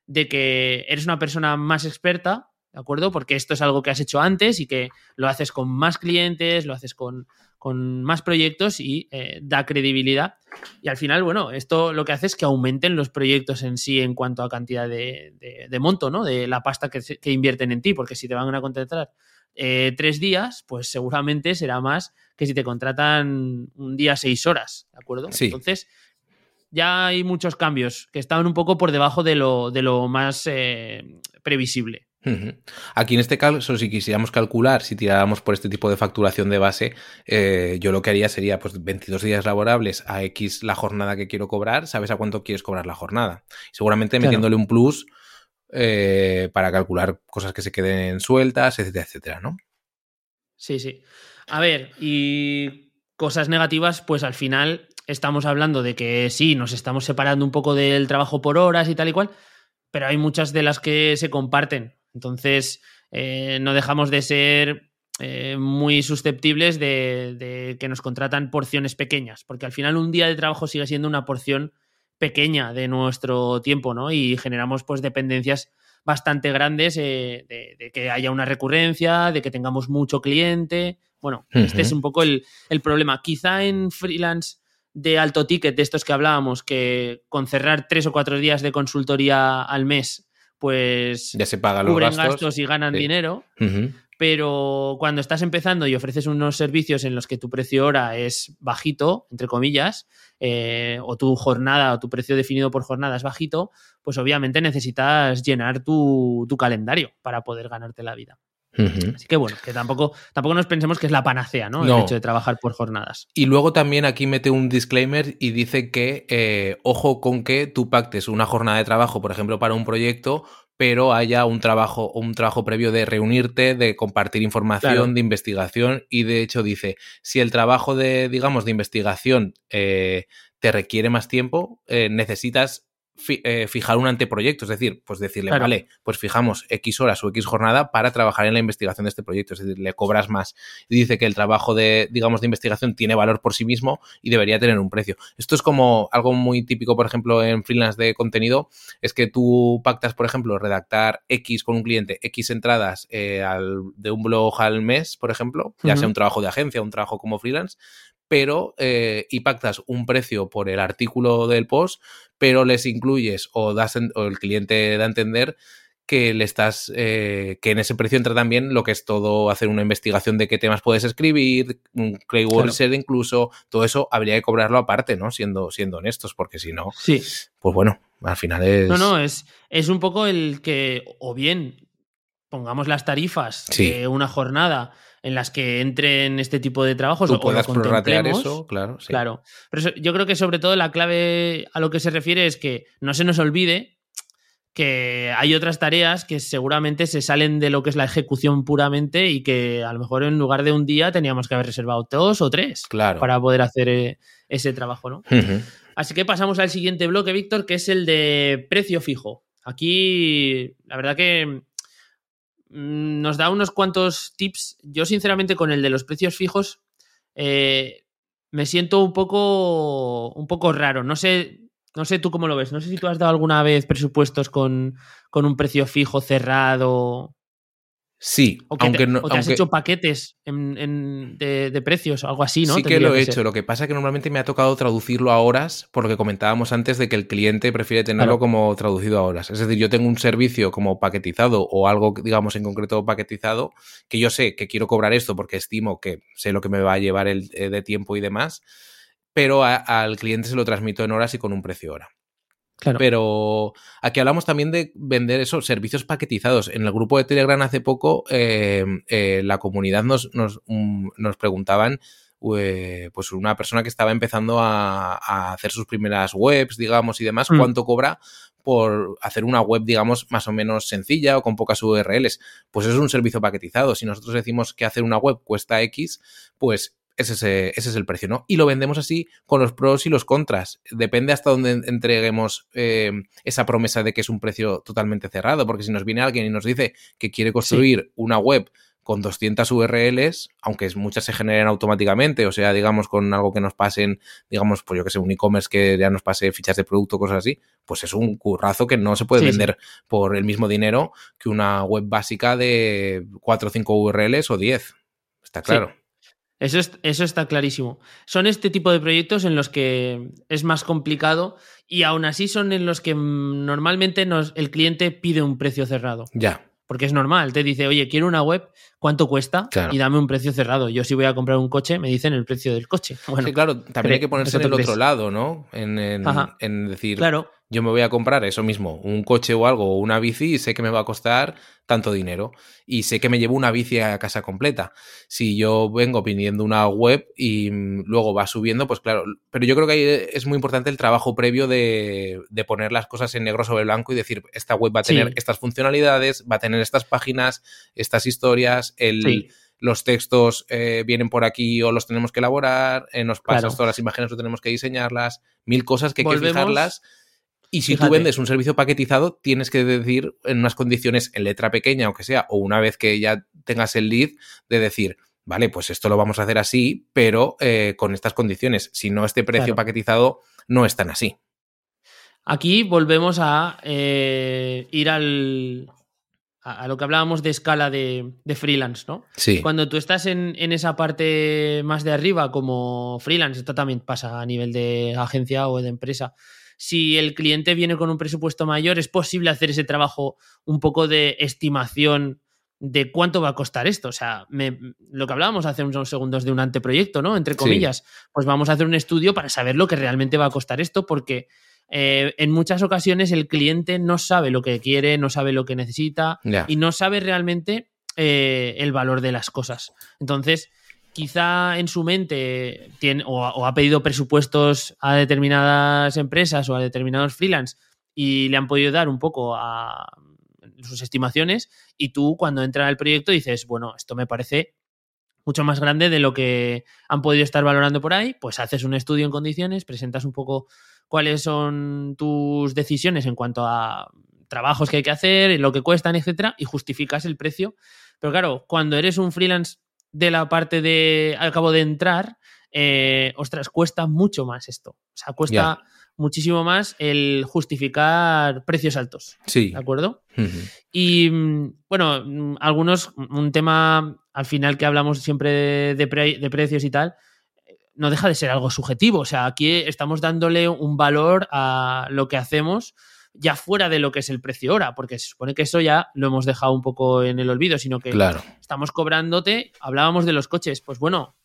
de que eres una persona más experta, ¿de acuerdo? Porque esto es algo que has hecho antes y que lo haces con más clientes, lo haces con, con más proyectos y eh, da credibilidad. Y al final, bueno, esto lo que hace es que aumenten los proyectos en sí en cuanto a cantidad de, monto, ¿no? De la pasta que, invierten en ti, porque si te van a contratar eh, tres días, pues seguramente será más que si te contratan un día seis horas, ¿de acuerdo? Entonces, ya hay muchos cambios que estaban un poco por debajo de lo, de lo más eh, previsible. Aquí en este caso, si quisiéramos calcular, si tiráramos por este tipo de facturación de base, eh, yo lo que haría sería pues 22 días laborables a X la jornada que quiero cobrar, sabes a cuánto quieres cobrar la jornada. Seguramente metiéndole un plus eh, para calcular cosas que se queden sueltas, etcétera, etcétera, ¿no? Sí, sí. A ver, y cosas negativas, pues al final estamos hablando de que sí, nos estamos separando un poco del trabajo por horas y tal y cual, pero hay muchas de las que se comparten. Entonces, eh, no dejamos de ser eh, muy susceptibles de, que nos contratan porciones pequeñas, porque al final un día de trabajo sigue siendo una porción pequeña de nuestro tiempo, ¿no? Y generamos pues dependencias bastante grandes eh, de, que haya una recurrencia, de que tengamos mucho cliente. Bueno, este es un poco el, el, problema. Quizá en freelance de alto ticket, de estos que hablábamos, que con cerrar tres o cuatro días de consultoría al mes pues ya se pagan los cubren gastos, y ganan dinero. Pero cuando estás empezando y ofreces unos servicios en los que tu precio hora es bajito, entre comillas, eh, o tu jornada o tu precio definido por jornada es bajito, pues obviamente necesitas llenar tu, calendario para poder ganarte la vida. Así que bueno, que tampoco, tampoco nos pensemos que es la panacea, ¿no? El hecho de trabajar por jornadas. Y luego también aquí mete un disclaimer y dice que eh, ojo con que tú pactes una jornada de trabajo, por ejemplo, para un proyecto, pero haya un trabajo, un trabajo previo de reunirte, de compartir información, de investigación. Y de hecho dice, si el trabajo de, digamos, de investigación eh, te requiere más tiempo, eh, necesitas eh, fijar un anteproyecto, es decir, pues decirle, vale, pues fijamos X horas o X jornada para trabajar en la investigación de este proyecto, es decir, le cobras más. Y dice que el trabajo de, digamos, de investigación tiene valor por sí mismo y debería tener un precio. Esto es como algo muy típico, por ejemplo, en freelance de contenido, es que tú pactas, por ejemplo, redactar X con un cliente, X entradas eh, de un blog al mes, por ejemplo, ya sea un trabajo de agencia, un trabajo como freelance, pero eh, y pactas un precio por el artículo del post, pero les incluyes o, das o el cliente da a entender que le estás eh, que en ese precio entra también lo que es todo hacer una investigación de qué temas puedes escribir, un keyword claro. incluso, todo eso habría que cobrarlo aparte, ¿no? Siendo, siendo honestos, porque si no, sí. pues bueno, al final es. No, no, es, es un poco el que, o bien pongamos las tarifas de una jornada en las que entren este tipo de trabajos. o puedas prorratear eso, claro. Claro. Pero yo creo que sobre todo la clave a lo que se refiere es que no se nos olvide que hay otras tareas que seguramente se salen de lo que es la ejecución puramente y que a lo mejor en lugar de un día teníamos que haber reservado dos o tres claro. para poder hacer eh, ese trabajo, ¿no? Así que pasamos al siguiente bloque, Víctor, que es el de precio fijo. Aquí, la verdad que nos da unos cuantos tips. Yo, sinceramente, con el de los precios fijos, eh, me siento un poco, un poco raro. No sé, no sé tú cómo lo ves. No sé si tú has dado alguna vez presupuestos con, con un precio fijo cerrado. Sí, o que aunque te, no, o te has hecho paquetes en, en, de, de, precios o algo así, ¿no? Sí que lo he hecho. Lo que pasa es que normalmente me ha tocado traducirlo a horas, por lo que comentábamos antes de que el cliente prefiere tenerlo claro. como traducido a horas. Es decir, yo tengo un servicio como paquetizado o algo, digamos, en concreto paquetizado, que yo sé que quiero cobrar esto porque estimo que sé lo que me va a llevar el, eh, de tiempo y demás, pero a, al cliente se lo transmito en horas y con un precio hora. Claro. Pero aquí hablamos también de vender esos servicios paquetizados. En el grupo de Telegram hace poco eh, eh, la comunidad nos, nos, um, nos, preguntaban eh, pues una persona que estaba empezando a, a, hacer sus primeras webs, digamos, y demás, Mm. cuánto cobra por hacer una web, digamos, más o menos sencilla o con pocas URLs. Pues eso es un servicio paquetizado. Si nosotros decimos que hacer una web cuesta X, pues ese es, ese es, el precio, ¿no? Y lo vendemos así con los pros y los contras. Depende hasta dónde entreguemos eh, esa promesa de que es un precio totalmente cerrado, porque si nos viene alguien y nos dice que quiere construir sí. una web con 200 URLs, aunque muchas se generen automáticamente, o sea, digamos, con algo que nos pasen, digamos, pues yo que sé, un e-commerce que ya nos pase fichas de producto, cosas así, pues es un currazo que no se puede sí, vender sí. por el mismo dinero que una web básica de 4 o 5 URLs o 10. Está claro. Sí. Eso, es, eso está clarísimo. Son este tipo de proyectos en los que es más complicado y aún así son en los que mm, normalmente nos, el cliente pide un precio cerrado. Ya. Porque es normal, te dice, oye, quiero una web, ¿cuánto cuesta? Claro. Y dame un precio cerrado. Yo si voy a comprar un coche, me dicen el precio del coche. Bueno, sí, claro, también hay que ponerse del otro lado, ¿no? En, en, en decir, claro. Yo me voy a comprar eso mismo, un coche o algo, o una bici, y sé que me va a costar tanto dinero. Y sé que me llevo una bici a casa completa. Si yo vengo pidiendo una web y luego va subiendo, pues claro. Pero yo creo que ahí es muy importante el trabajo previo de, de poner las cosas en negro sobre blanco y decir, esta web va a tener Sí. estas funcionalidades, va a tener estas páginas, estas historias, el, Sí. los textos eh, vienen por aquí o los tenemos que elaborar, eh, nos pasas Claro. todas las imágenes o tenemos que diseñarlas, mil cosas que hay que Volvemos- fijarlas. Y si tú vendes un servicio paquetizado, tienes que decir en unas condiciones en letra pequeña o que sea, o una vez que ya tengas el lead, de decir, vale, pues esto lo vamos a hacer así, pero eh, con estas condiciones. Si no, este precio Claro. paquetizado no es tan así. Aquí volvemos a eh, ir al, a, a lo que hablábamos de escala de, de freelance, ¿no? Sí. Cuando tú estás en, en esa parte más de arriba como freelance, esto también pasa a nivel de agencia o de empresa. Si el cliente viene con un presupuesto mayor, es posible hacer ese trabajo un poco de estimación de cuánto va a costar esto. O sea, me- lo que hablábamos hace unos segundos de un anteproyecto, ¿no? Entre Sí. comillas. Pues vamos a hacer un estudio para saber lo que realmente va a costar esto, porque eh, en muchas ocasiones el cliente no sabe lo que quiere, no sabe lo que necesita y no sabe realmente eh, el valor de las cosas. Entonces, quizá en su mente o, ha- pedido presupuestos a determinadas empresas o a determinados freelance y le han podido dar un poco a sus estimaciones y tú cuando entra al proyecto dices, bueno, esto me parece mucho más grande de lo que han podido estar valorando por ahí, pues haces un estudio en condiciones, presentas un poco cuáles son tus decisiones en cuanto a trabajos que hay que hacer, lo que cuestan, etcétera, y justificas el precio. Pero claro, cuando eres un freelance de la parte de acabo de entrar, eh, ostras, cuesta mucho más esto. O sea, cuesta muchísimo más el justificar precios altos. Sí. ¿De acuerdo? Y bueno, algunos, un tema al final que hablamos siempre de, de pre- de precios y tal, no deja de ser algo subjetivo. O sea, aquí estamos dándole un valor a lo que hacemos ya fuera de lo que es el precio hora, porque se supone que eso ya lo hemos dejado un poco en el olvido, sino que Claro. estamos cobrándote, hablábamos de los coches, pues bueno,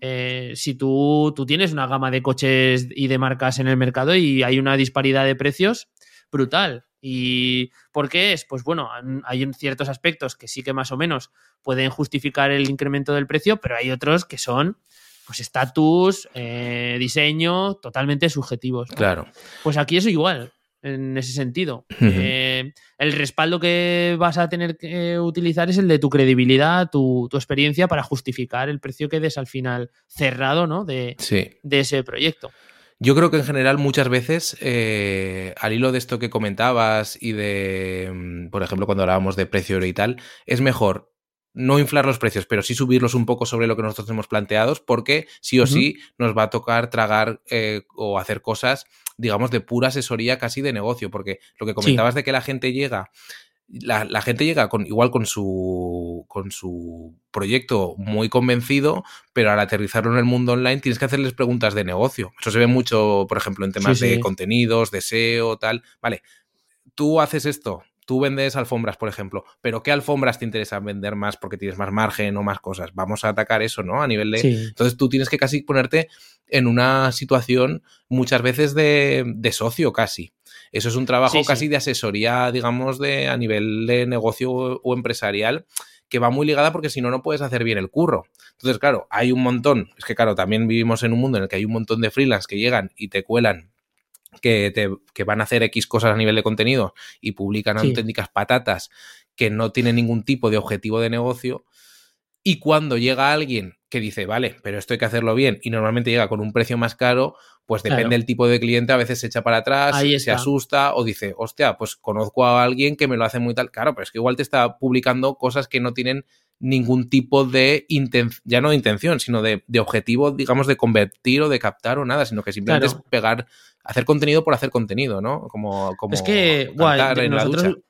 eh, si tú, tú tienes una gama de coches y de marcas en el mercado y hay una disparidad de precios brutal. ¿Y por qué es? Pues bueno, hay ciertos aspectos que sí que más o menos pueden justificar el incremento del precio, pero hay otros que son pues estatus, eh, diseño, totalmente subjetivos. ¿no? Claro. Pues aquí es igual, en ese sentido. Eh, el respaldo que vas a tener que utilizar es el de tu credibilidad, tu, tu experiencia para justificar el precio que des al final cerrado ¿no? de, Sí. de ese proyecto. Yo creo que en general muchas veces, eh, al hilo de esto que comentabas y de, mm, por ejemplo, cuando hablábamos de precio y tal, es mejor no inflar los precios, pero sí subirlos un poco sobre lo que nosotros hemos planteados, porque sí o sí nos va a tocar tragar eh, o hacer cosas, digamos, de pura asesoría casi de negocio, porque lo que comentabas de que la gente llega la, la gente llega con igual con su con su proyecto muy convencido, pero al aterrizarlo en el mundo online tienes que hacerles preguntas de negocio. Eso se ve mucho, por ejemplo, en temas Sí, sí. de contenidos, de SEO, tal. Vale, tú haces esto, tú vendes alfombras, por ejemplo, pero ¿qué alfombras te interesa vender más porque tienes más margen o más cosas? Vamos a atacar eso, ¿no? A nivel de... Sí. Entonces tú tienes que casi ponerte en una situación muchas veces de, de socio casi. Eso es un trabajo Sí, sí. casi de asesoría, digamos, de a nivel de negocio o, o empresarial que va muy ligada porque si no, no puedes hacer bien el curro. Entonces, claro, hay un montón, es que claro, también vivimos en un mundo en el que hay un montón de freelance que llegan y te cuelan que, te, que van a hacer X cosas a nivel de contenido y publican Sí. auténticas patatas que no tienen ningún tipo de objetivo de negocio. Y cuando llega alguien que dice, vale, pero esto hay que hacerlo bien, y normalmente llega con un precio más caro, pues depende Claro. del tipo de cliente, a veces se echa para atrás, Ahí se asusta o dice, hostia, pues conozco a alguien que me lo hace muy tal. Claro, pero es que igual te está publicando cosas que no tienen ningún tipo de intención, ya no de intención, sino de, de objetivo, digamos, de convertir o de captar o nada, sino que simplemente Claro. es pegar, hacer contenido por hacer contenido, ¿no? Como, como es que, guay, en la nosotros ducha.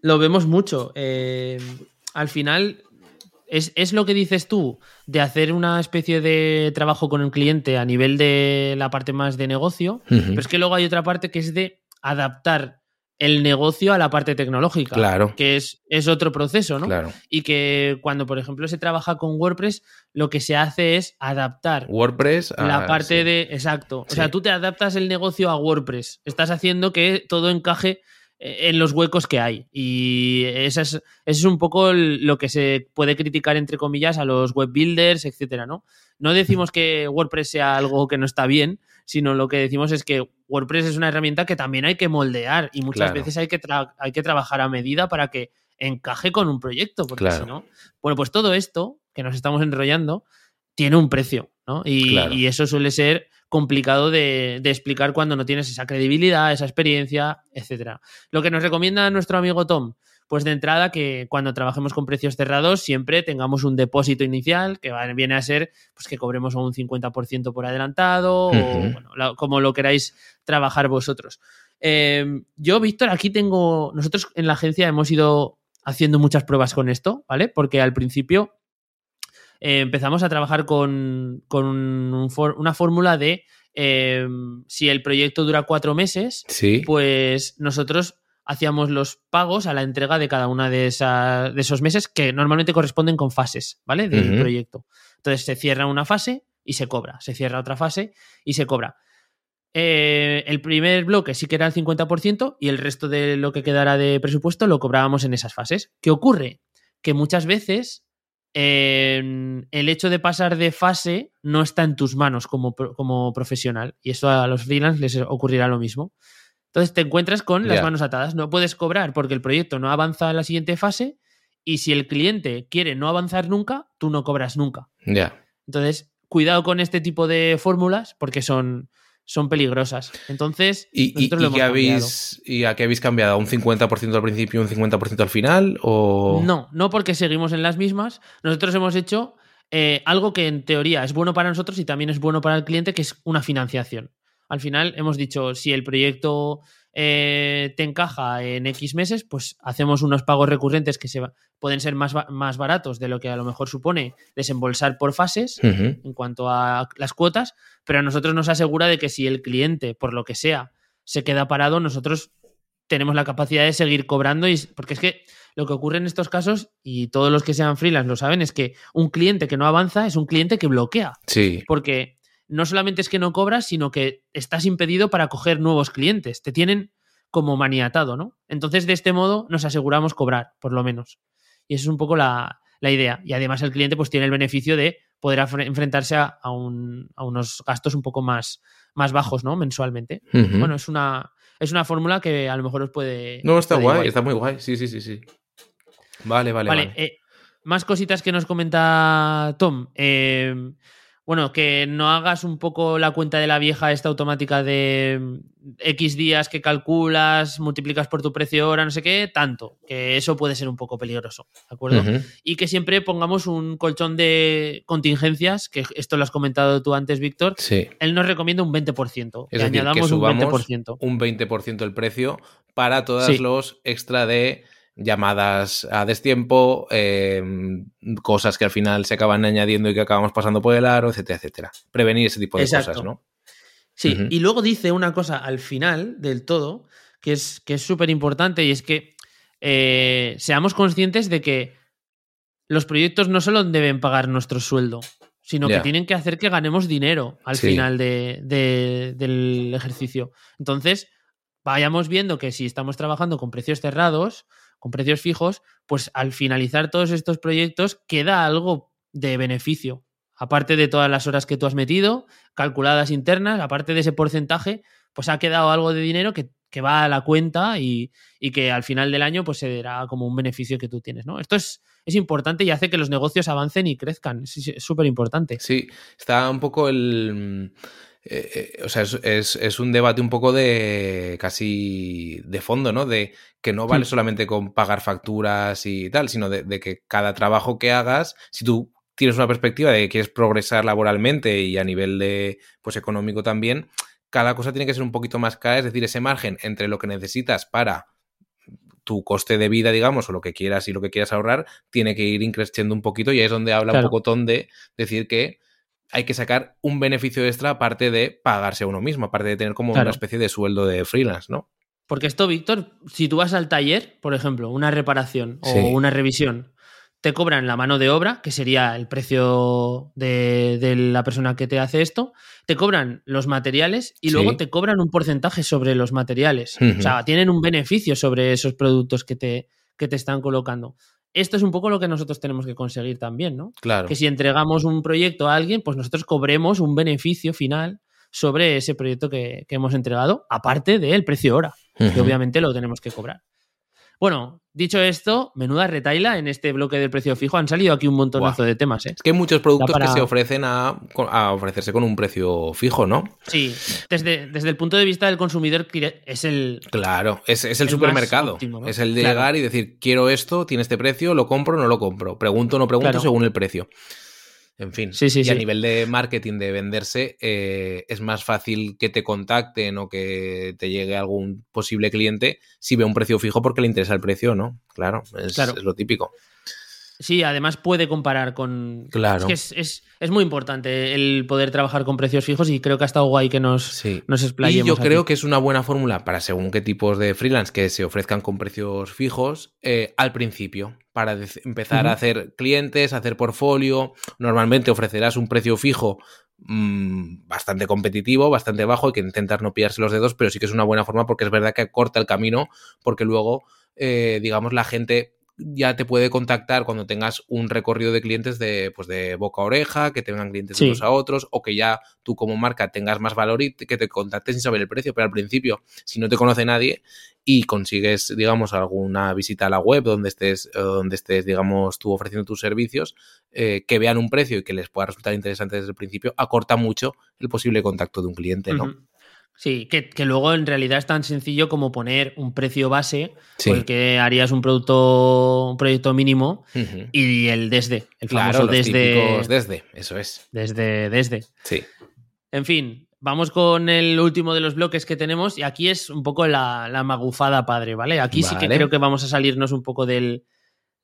lo vemos mucho. Eh, al final, es, es lo que dices tú, de hacer una especie de trabajo con el cliente a nivel de la parte más de negocio, pero es que luego hay otra parte que es de adaptar el negocio a la parte tecnológica, Claro. que es, es otro proceso, ¿no? Claro. Y que cuando, por ejemplo, se trabaja con WordPress, lo que se hace es adaptar WordPress. la ah, parte sí. de. Exacto. O Sí. sea, tú te adaptas el negocio a WordPress. Estás haciendo que todo encaje eh, en los huecos que hay. Y esa es, eso es un poco lo que se puede criticar, entre comillas, a los web builders, etcétera, ¿no? No decimos que WordPress sea algo que no está bien, sino lo que decimos es que WordPress es una herramienta que también hay que moldear y muchas Claro. veces hay que, hay que trabajar a medida para que encaje con un proyecto, porque Claro. si no. Bueno, pues todo esto que nos estamos enrollando tiene un precio, ¿no? Y, Claro. y eso suele ser complicado de, de explicar cuando no tienes esa credibilidad, esa experiencia, etcétera. Lo que nos recomienda nuestro amigo Tom, pues de entrada que cuando trabajemos con precios cerrados siempre tengamos un depósito inicial que viene a ser pues que cobremos un 50% por adelantado o Ujú. bueno, la- como lo queráis trabajar vosotros. Eh, yo, Víctor, aquí tengo, nosotros en la agencia hemos ido haciendo muchas pruebas con esto, ¿vale? Porque al principio eh, empezamos a trabajar con, con un for- una fórmula de eh, si el proyecto dura cuatro meses, Sí. pues nosotros hacíamos los pagos a la entrega de cada una de, esa- de esos meses que normalmente corresponden con fases, ¿vale? Del proyecto. Entonces se cierra una fase y se cobra, se cierra otra fase y se cobra. Eh, el primer bloque sí que era el 50% y el resto de lo que quedara de presupuesto lo cobrábamos en esas fases. ¿Qué ocurre? Que muchas veces eh, el hecho de pasar de fase no está en tus manos como, como profesional y eso a los freelance les ocurrirá lo mismo. Entonces te encuentras con las manos atadas. No puedes cobrar porque el proyecto no avanza a la siguiente fase y si el cliente quiere no avanzar nunca, tú no cobras nunca. Ya. Entonces, cuidado con este tipo de fórmulas porque son, son peligrosas. Entonces, ¿Y, y, nosotros lo y qué hemos cambiado. habéis, ¿Y a qué habéis cambiado? ¿A un 50% al principio y un 50% al final? ¿O... No, no porque seguimos en las mismas. Nosotros hemos hecho eh, algo que en teoría es bueno para nosotros y también es bueno para el cliente, que es una financiación. Al final hemos dicho, si el proyecto eh, te encaja en X meses, pues hacemos unos pagos recurrentes que se va- pueden ser más, más baratos de lo que a lo mejor supone desembolsar por fases en cuanto a las cuotas, pero a nosotros nos asegura de que si el cliente, por lo que sea, se queda parado, nosotros tenemos la capacidad de seguir cobrando y porque es que lo que ocurre en estos casos y todos los que sean freelance lo saben es que un cliente que no avanza es un cliente que bloquea Sí. porque no solamente es que no cobras sino que estás impedido para coger nuevos clientes te tienen como maniatado no entonces de este modo nos aseguramos cobrar por lo menos y eso es un poco la, la idea y además el cliente pues tiene el beneficio de poder enfrentarse a, a un- a unos gastos un poco más más bajos no mensualmente bueno es una es una fórmula que a lo mejor os puede no, está puede guay, está muy guay. Sí, sí, sí, sí. Vale, vale, Vale, vale. eh, más cositas que nos comenta Tom. Eh, bueno, que no hagas un poco la cuenta de la vieja esta automática de mm, X días que calculas, multiplicas por tu precio hora, no sé qué, tanto, que eso puede ser un poco peligroso, ¿de acuerdo? Y que siempre pongamos un colchón de contingencias, que esto lo has comentado tú antes, Víctor. Sí. Él nos recomienda un 20%, que Es que añadamos un subamos 20%. un 20% el precio para todos Sí. los extra de llamadas a destiempo, eh, cosas que al final se acaban añadiendo y que acabamos pasando por el aro, etcétera, etcétera. Prevenir ese tipo de Exacto. cosas, ¿no? Sí, y luego dice una cosa al final del todo que es que es súper importante y es que eh, seamos conscientes de que los proyectos no solo deben pagar nuestro sueldo, sino que tienen que hacer que ganemos dinero al Sí. final de- de- del ejercicio. Entonces, vayamos viendo que si estamos trabajando con precios cerrados, con precios fijos, pues al finalizar todos estos proyectos queda algo de beneficio. Aparte de todas las horas que tú has metido, calculadas internas, aparte de ese porcentaje, pues ha quedado algo de dinero que, va a la cuenta y, que al final del año pues se dará como un beneficio que tú tienes, ¿no? Esto es, es importante y hace que los negocios avancen y crezcan. Es súper importante. Sí, está un poco el... Eh, eh, o sea, es, un debate un poco de casi de fondo, ¿no? De que no vale hmm. solamente con pagar facturas y tal, sino de, de, que cada trabajo que hagas, si tú tienes una perspectiva de que quieres progresar laboralmente y a nivel de pues económico también, cada cosa tiene que ser un poquito más cara, es decir, ese margen entre lo que necesitas para tu coste de vida, digamos, o lo que quieras y lo que quieras ahorrar, tiene que ir increciendo un poquito y ahí es donde habla un poco de decir que hay que sacar un beneficio extra aparte de pagarse a uno mismo, aparte de tener como una especie de sueldo de freelance, ¿no? Porque esto, Víctor, si tú vas al taller, por ejemplo, una reparación o una revisión, te cobran la mano de obra, que sería el precio de, la persona que te hace esto, te cobran los materiales y luego te cobran un porcentaje sobre los materiales. O sea, tienen un beneficio sobre esos productos que te, que te están colocando. Esto es un poco lo que nosotros tenemos que conseguir también, ¿no? Claro. Que si entregamos un proyecto a alguien, pues nosotros cobremos un beneficio final sobre ese proyecto que, hemos entregado, aparte del precio hora, que obviamente lo tenemos que cobrar. Bueno, dicho esto, menuda retaila en este bloque del precio fijo. Han salido aquí un montonazo de temas. ¿eh? Es que hay muchos productos que se ofrecen a, ofrecerse con un precio fijo, ¿no? Sí, desde, desde el punto de vista del consumidor es el... Claro, es, el, supermercado. Es el de llegar y decir, quiero esto, tiene este precio, lo compro o no lo compro. Pregunto o no pregunto según el precio. En fin, sí, sí, y a nivel de marketing, de venderse, eh, es más fácil que te contacten o que te llegue algún posible cliente si ve un precio fijo porque le interesa el precio, ¿no? Claro, es, lo típico. Sí, además puede comparar con. Claro. Es, es, es, muy importante el poder trabajar con precios fijos y creo que ha estado guay que nos, nos explayemos. Y yo creo que es una buena fórmula para según qué tipos de freelance que se ofrezcan con precios fijos eh, al principio para empezar a hacer clientes, hacer portfolio. Normalmente ofrecerás un precio fijo mm, bastante competitivo, bastante bajo, hay que intentar no pillarse los dedos, pero sí que es una buena forma porque es verdad que corta el camino, porque luego, eh, digamos, la gente ya te puede contactar cuando tengas un recorrido de clientes de, pues de boca a oreja, que tengan clientes de unos a otros, o que ya tú como marca tengas más valor y que te contacten sin saber el precio. Pero al principio, si no te conoce nadie y consigues, digamos, alguna visita a la web donde estés, donde estés, digamos, tú ofreciendo tus servicios, eh, que vean un precio y que les pueda resultar interesante desde el principio, acorta mucho el posible contacto de un cliente, ¿no? Sí, que, luego en realidad es tan sencillo como poner un precio base por el que harías un producto, un proyecto mínimo y el desde, el claro, desde. desde, eso es. Desde, desde. Sí. En fin, vamos con el último de los bloques que tenemos y aquí es un poco la, magufada padre, ¿vale? Aquí sí que creo que vamos a salirnos un poco del,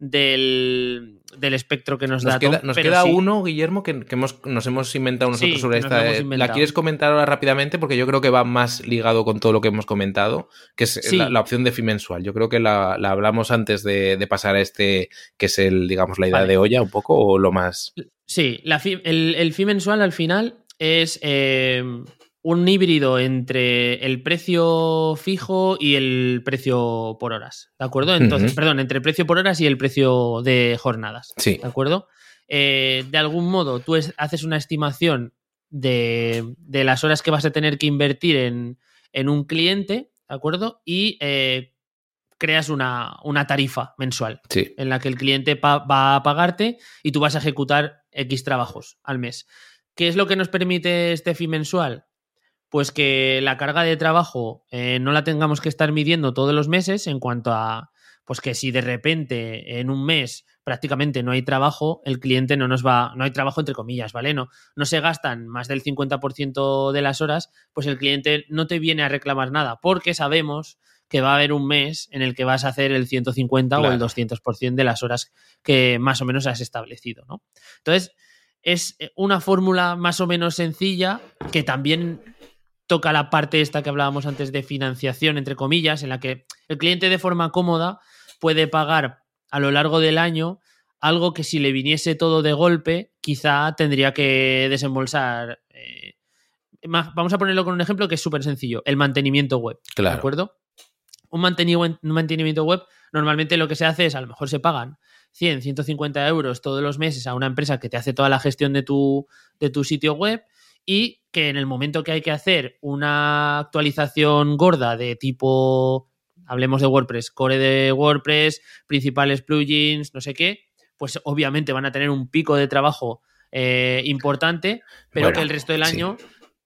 del, espectro que nos, da. Queda, nos queda uno, Guillermo, que, nos hemos inventado nosotros sobre esta. Eh, ¿La quieres comentar ahora rápidamente? Porque yo creo que va más ligado con todo lo que hemos comentado, que es la, opción de FI mensual. Yo creo que la, hablamos antes de, pasar a este, que es el, digamos, la idea de olla, un poco, o lo más. Sí, la el, el FI mensual al final es. Eh, un híbrido entre el precio fijo y el precio por horas, ¿de acuerdo? Entonces, perdón, entre el precio por horas y el precio de jornadas, sí. ¿de acuerdo? Eh, de algún modo, tú haces una estimación de, las horas que vas a tener que invertir en, un cliente, ¿de acuerdo? Y eh, creas una, tarifa mensual en la que el cliente va a pagarte y tú vas a ejecutar X trabajos al mes. ¿Qué es lo que nos permite este fee mensual? Pues que la carga de trabajo eh, no la tengamos que estar midiendo todos los meses en cuanto a, pues que si de repente en un mes prácticamente no hay trabajo, el cliente no nos va, no hay trabajo entre comillas, ¿vale? No, no se gastan más del 50% de las horas, pues el cliente no te viene a reclamar nada, porque sabemos que va a haber un mes en el que vas a hacer el 150 o el 200% de las horas que más o menos has establecido, ¿no? Entonces, es una fórmula más o menos sencilla que también toca la parte esta que hablábamos antes de financiación, entre comillas, en la que el cliente de forma cómoda puede pagar a lo largo del año algo que si le viniese todo de golpe, quizá tendría que desembolsar. Eh, vamos a ponerlo con un ejemplo que es súper sencillo: el mantenimiento web. Claro. ¿De acuerdo? Un mantenimiento web normalmente lo que se hace es, a lo mejor se pagan 100, 150 euros todos los meses a una empresa que te hace toda la gestión de tu, de tu sitio web y que en el momento que hay que hacer una actualización gorda de tipo, hablemos de WordPress, core de WordPress, principales plugins, no sé qué, pues obviamente van a tener un pico de trabajo eh, importante, pero que el resto del año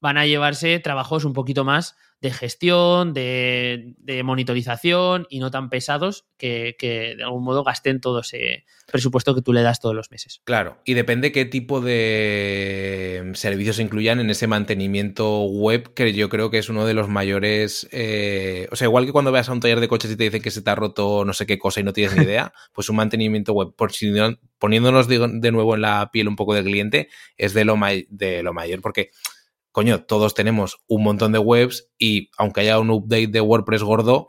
van a llevarse trabajos un poquito más de gestión, de, monitorización y no tan pesados que, de algún modo gasten todo ese presupuesto que tú le das todos los meses. Claro, y depende qué tipo de servicios incluyan en ese mantenimiento web, que yo creo que es uno de los mayores... Eh, o sea, igual que cuando veas a un taller de coches y te dicen que se te ha roto no sé qué cosa y no tienes ni idea, pues un mantenimiento web, por si poniéndonos de, nuevo en la piel un poco del cliente, es de lo, de lo mayor, porque coño, todos tenemos un montón de webs y aunque haya un update de WordPress gordo,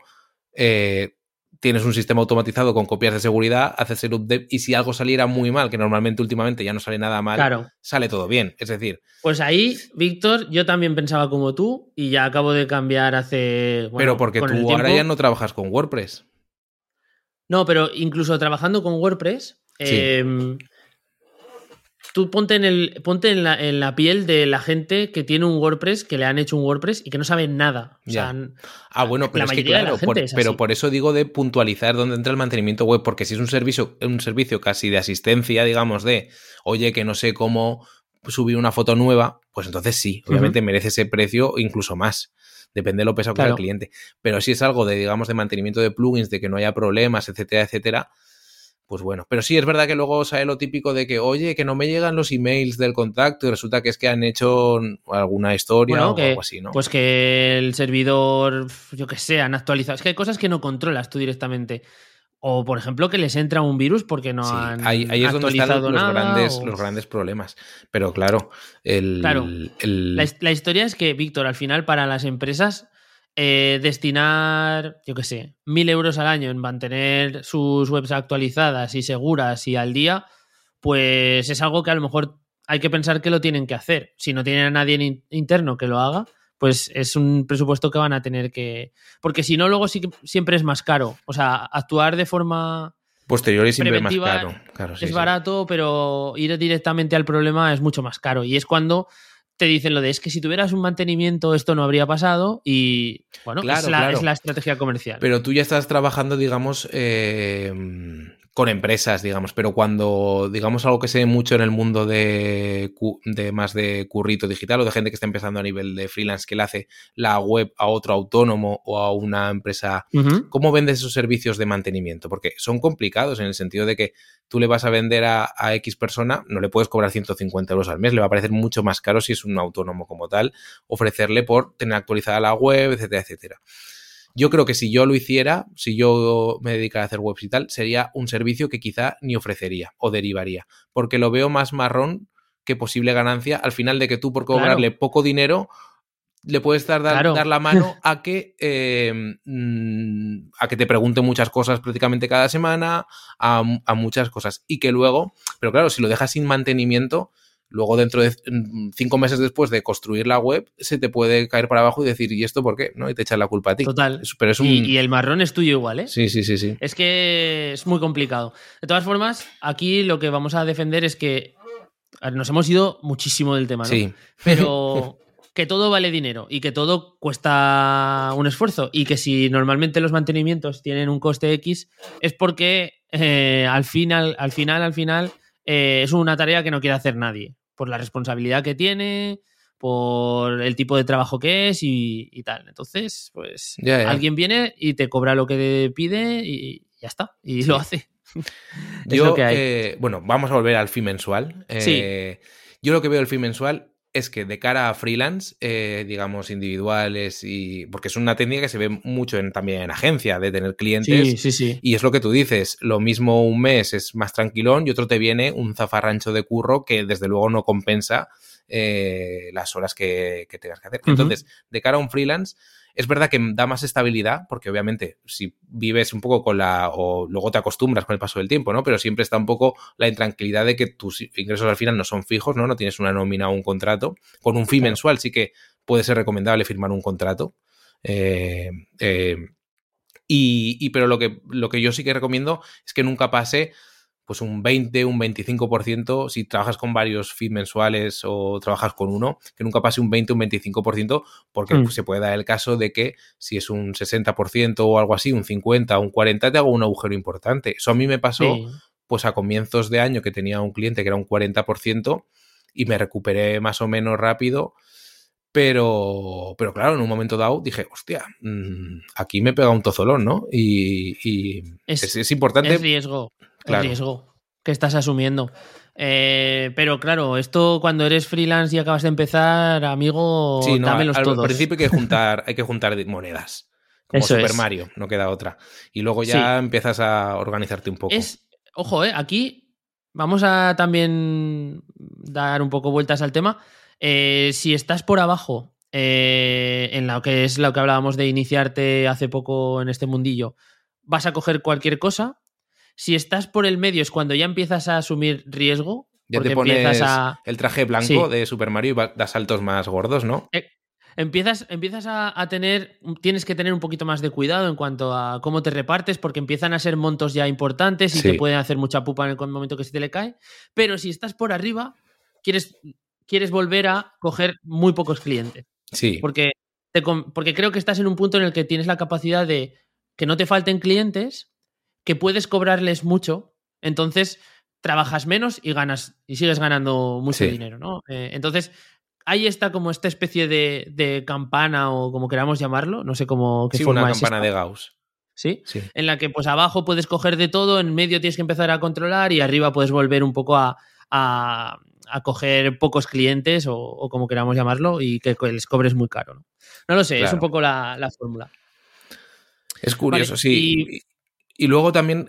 eh, tienes un sistema automatizado con copias de seguridad, haces el update y si algo saliera muy mal, que normalmente últimamente ya no sale nada mal, sale todo bien. Es decir. Pues ahí, Víctor, yo también pensaba como tú y ya acabo de cambiar hace. pero porque tú ahora ya no trabajas con WordPress. No, pero incluso trabajando con WordPress. Em, tú ponte en, el, ponte en, la, piel de la gente que tiene un WordPress, que le han hecho un WordPress y que no sabe nada. ah, bueno, pero es que claro, pero por eso digo de puntualizar dónde entra el mantenimiento web, porque si es un servicio, un servicio casi de asistencia, digamos, de, oye, que no sé cómo subir una foto nueva, pues entonces sí, obviamente merece ese precio incluso más. Depende de lo pesado que sea el cliente. Pero si es algo de, digamos, de mantenimiento de plugins, de que no haya problemas, etcétera, etcétera, pues bueno, pero sí es verdad que luego sale lo típico de que, oye, que no me llegan los emails del contacto y resulta que es que han hecho alguna historia o algo así, ¿no? Pues que el servidor, yo que sé, han actualizado. Es que hay cosas que no controlas tú directamente. O, por ejemplo, que les entra un virus porque no han ahí, ahí es donde están los, grandes, los grandes problemas. Pero claro, el, claro la, historia es que, Víctor, al final para las empresas eh, destinar, yo qué sé, mil euros al año en mantener sus webs actualizadas y seguras y al día, pues es algo que a lo mejor hay que pensar que lo tienen que hacer. Si no tienen a nadie interno que lo haga, pues es un presupuesto que van a tener que... Porque si no, luego sí siempre es más caro. O sea, actuar de forma... Posterior y siempre más caro. es barato, pero ir directamente al problema es mucho más caro. Y es cuando te dicen lo de es que si tuvieras un mantenimiento esto no habría pasado y bueno, es, la, es, la, estrategia comercial. Pero tú ya estás trabajando, digamos, eh, con empresas, digamos, pero cuando, digamos, algo que se ve mucho en el mundo de, de, más de currito digital o de gente que está empezando a nivel de freelance que le hace la web a otro autónomo o a una empresa, ¿cómo vendes esos servicios de mantenimiento? Porque son complicados en el sentido de que tú le vas a vender a, a X persona, no le puedes cobrar 150 euros al mes, le va a parecer mucho más caro si es un autónomo como tal, ofrecerle por tener actualizada la web, etcétera, etcétera. Yo creo que si yo lo hiciera, si yo me dedicara a hacer webs y tal, sería un servicio que quizá ni ofrecería o derivaría, porque lo veo más marrón que posible ganancia. Al final de que tú por cobrarle poco dinero le puedes dar, dar, la mano a que, em, mm, a que te pregunte muchas cosas prácticamente cada semana, a, a, muchas cosas. Y que luego, pero claro, si lo dejas sin mantenimiento, Luego, dentro de cinco meses después de construir la web, se te puede caer para abajo y decir, ¿y esto por qué? ¿No? Y te echan la culpa a ti. Total. Pero es y, el marrón es tuyo igual, ¿eh? Sí, sí, sí, sí. Es que es muy complicado. De todas formas, aquí lo que vamos a defender es que nos hemos ido muchísimo del tema, ¿no? Sí. Pero que todo vale dinero y que todo cuesta un esfuerzo y que si normalmente los mantenimientos tienen un coste X es porque eh, al final, al final, al final eh, es una tarea que no quiere hacer nadie, por la responsabilidad que tiene, por el tipo de trabajo que es y, tal. Entonces, pues alguien viene y te cobra lo que pide y ya está, y lo hace. Yo, eh, bueno, vamos a volver al fin mensual. Eh, yo lo que veo el fin mensual es que de cara a freelance, eh, digamos, individuales, y porque es una técnica que se ve mucho en, también en agencia, de tener clientes. Sí, sí, sí. Y es lo que tú dices, lo mismo un mes es más tranquilón y otro te viene un zafarrancho de curro que desde luego no compensa eh, las horas que, tengas que hacer. Entonces, de cara a un freelance, es verdad que da más estabilidad, porque obviamente si vives un poco con la. o luego te acostumbras con el paso del tiempo, ¿no? Pero siempre está un poco la intranquilidad de que tus ingresos al final no son fijos, ¿no? No tienes una nómina o un contrato. Con un fee mensual sí que puede ser recomendable firmar un contrato. Eh, eh, Y, y, pero lo que, lo que yo sí que recomiendo es que nunca pase pues un 20, un 25%, si trabajas con varios feed mensuales o trabajas con uno, que nunca pase un 20, un 25%, porque mm. se puede dar el caso de que si es un 60% o algo así, un 50, un 40, te hago un agujero importante. Eso a mí me pasó pues a comienzos de año que tenía un cliente que era un 40% y me recuperé más o menos rápido. Pero, pero claro, en un momento dado dije, hostia, mm, aquí me pega un tozolón, ¿no? Y, es, importante. Es riesgo el riesgo que estás asumiendo. Eh, pero claro, esto cuando eres freelance y acabas de empezar, amigo, sí, no, dámelos al, principio hay que juntar, hay que juntar monedas. Como Super Mario, no queda otra. Y luego ya empiezas a organizarte un poco. Es, ojo, eh, aquí vamos a también dar un poco vueltas al tema. Eh, si estás por abajo, en lo que es lo que hablábamos de iniciarte hace poco en este mundillo, vas a coger cualquier cosa, si estás por el medio es cuando ya empiezas a asumir riesgo. Ya te pones a... el traje blanco de Super Mario y das saltos más gordos, ¿no? Eh, empiezas, empiezas a, tener, tienes que tener un poquito más de cuidado en cuanto a cómo te repartes, porque empiezan a ser montos ya importantes y te pueden hacer mucha pupa en el momento que se te le cae. Pero si estás por arriba, quieres, quieres volver a coger muy pocos clientes. Sí. Porque, porque creo que estás en un punto en el que tienes la capacidad de que no te falten clientes, que puedes cobrarles mucho, entonces trabajas menos y ganas y sigues ganando mucho dinero, ¿no? Eh, entonces, ahí está como esta especie de, campana o como queramos llamarlo, no sé cómo qué sí, una campana de Gauss. ¿Sí? ¿Sí? En la que pues abajo puedes coger de todo, en medio tienes que empezar a controlar y arriba puedes volver un poco a, a, coger pocos clientes o, como queramos llamarlo y que les cobres muy caro. No, no lo sé, es un poco la, fórmula. Es curioso, sí. Y luego también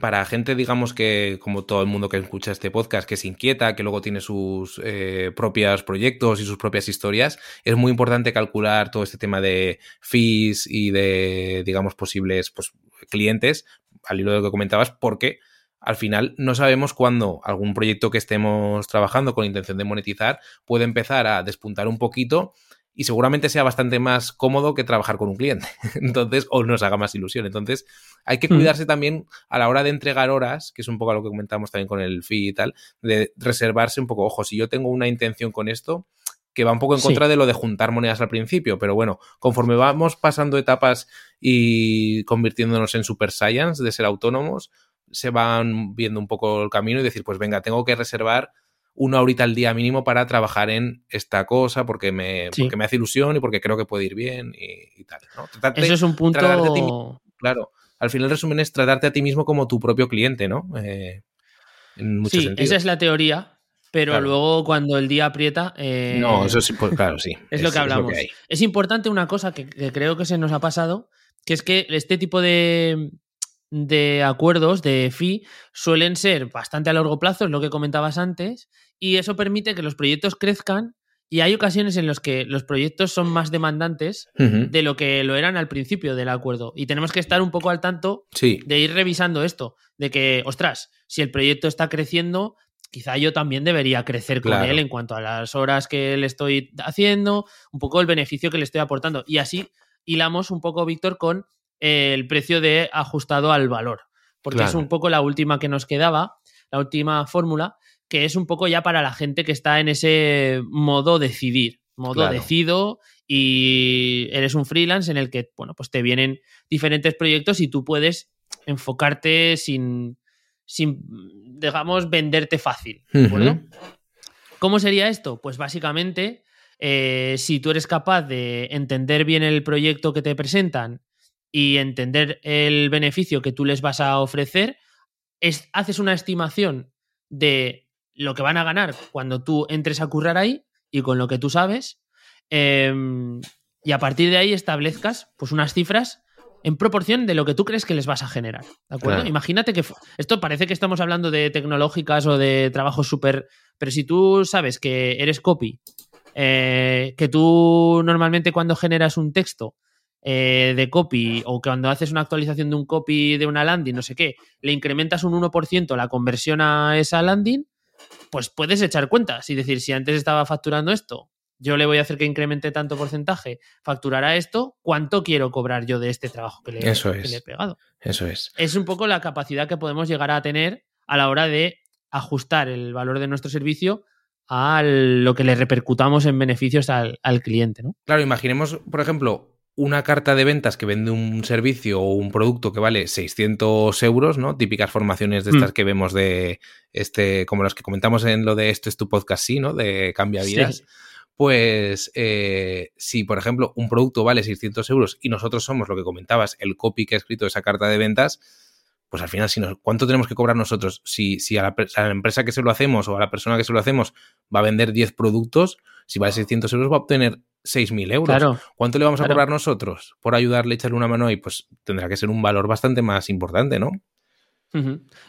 para gente, digamos que como todo el mundo que escucha este podcast, que se inquieta, que luego tiene sus eh, propios proyectos y sus propias historias, es muy importante calcular todo este tema de fees y de, digamos, posibles pues, clientes, al hilo de lo que comentabas, porque al final no sabemos cuándo algún proyecto que estemos trabajando con intención de monetizar puede empezar a despuntar un poquito y seguramente sea bastante más cómodo que trabajar con un cliente. Entonces, o nos haga más ilusión. Entonces, hay que mm. cuidarse también a la hora de entregar horas, que es un poco lo que comentamos también con el fee y tal, de reservarse un poco, ojo, si yo tengo una intención con esto, que va un poco en contra de lo de juntar monedas al principio, pero bueno, conforme vamos pasando etapas y convirtiéndonos en super science, de ser autónomos, se van viendo un poco el camino y decir, pues venga, tengo que reservar una horita al día mínimo para trabajar en esta cosa porque me, porque me hace ilusión y porque creo que puede ir bien y, tal. Eso es un punto... claro, al final el resumen es tratarte a ti mismo como tu propio cliente, ¿no? Eh, en sí, esa es la teoría, pero luego cuando el día aprieta... Eh, no, eso sí, pues claro, sí. es, lo que hablamos. Es, importante una cosa que, creo que se nos ha pasado, que es que este tipo de, de acuerdos de fee suelen ser bastante a largo plazo, es lo que comentabas antes, y eso permite que los proyectos crezcan y hay ocasiones en las que los proyectos son más demandantes de lo que lo eran al principio del acuerdo. Y tenemos que estar un poco al tanto de ir revisando esto, de que, ostras, si el proyecto está creciendo, quizá yo también debería crecer con él en cuanto a las horas que le estoy haciendo, un poco el beneficio que le estoy aportando. Y así hilamos un poco, Víctor, con el precio de ajustado al valor, porque es un poco la última que nos quedaba, la última fórmula, que es un poco ya para la gente que está en ese modo decidir, modo decido y eres un freelance en el que, bueno, pues te vienen diferentes proyectos y tú puedes enfocarte sin, sin digamos, venderte fácil. ¿Cómo sería esto? Pues básicamente, eh, si tú eres capaz de entender bien el proyecto que te presentan y entender el beneficio que tú les vas a ofrecer, es, haces una estimación de lo que van a ganar cuando tú entres a currar ahí y con lo que tú sabes, em, y a partir de ahí establezcas pues unas cifras en proporción de lo que tú crees que les vas a generar. ¿De acuerdo? Imagínate que esto parece que estamos hablando de tecnológicas o de trabajos súper. Pero si tú sabes que eres copy, eh, que tú normalmente cuando generas un texto eh, de copy o cuando haces una actualización de un copy de una landing, no sé qué, le incrementas un 1% la conversión a esa landing, pues puedes echar cuentas y decir, si antes estaba facturando esto yo le voy a hacer que incremente tanto porcentaje, facturará esto, ¿cuánto quiero cobrar yo de este trabajo que le, Eso que es. le he pegado? Eso es. Es un poco la capacidad que podemos llegar a tener a la hora de ajustar el valor de nuestro servicio a lo que le repercutamos en beneficios al, al cliente, ¿no? Claro, imaginemos, por ejemplo, una carta de ventas que vende un servicio o un producto que vale 600 euros, ¿no? Típicas formaciones de estas Mm. que vemos de este, como las que comentamos en lo de esto es tu podcast, sí, ¿no? De cambia vidas. Sí. Pues eh, si, por ejemplo, un producto vale 600 euros y nosotros somos lo que comentabas, el copy que ha escrito esa carta de ventas, pues al final, si nos, ¿cuánto tenemos que cobrar nosotros? Si, si a, la, a, la, empresa que se lo hacemos o a la persona que se lo hacemos va a vender 10 productos, si vale 600 euros va a obtener 6.000 euros. Claro, ¿Cuánto le vamos a claro. cobrar nosotros por ayudarle a echarle una mano ahí? Pues tendrá que ser un valor bastante más importante, ¿no?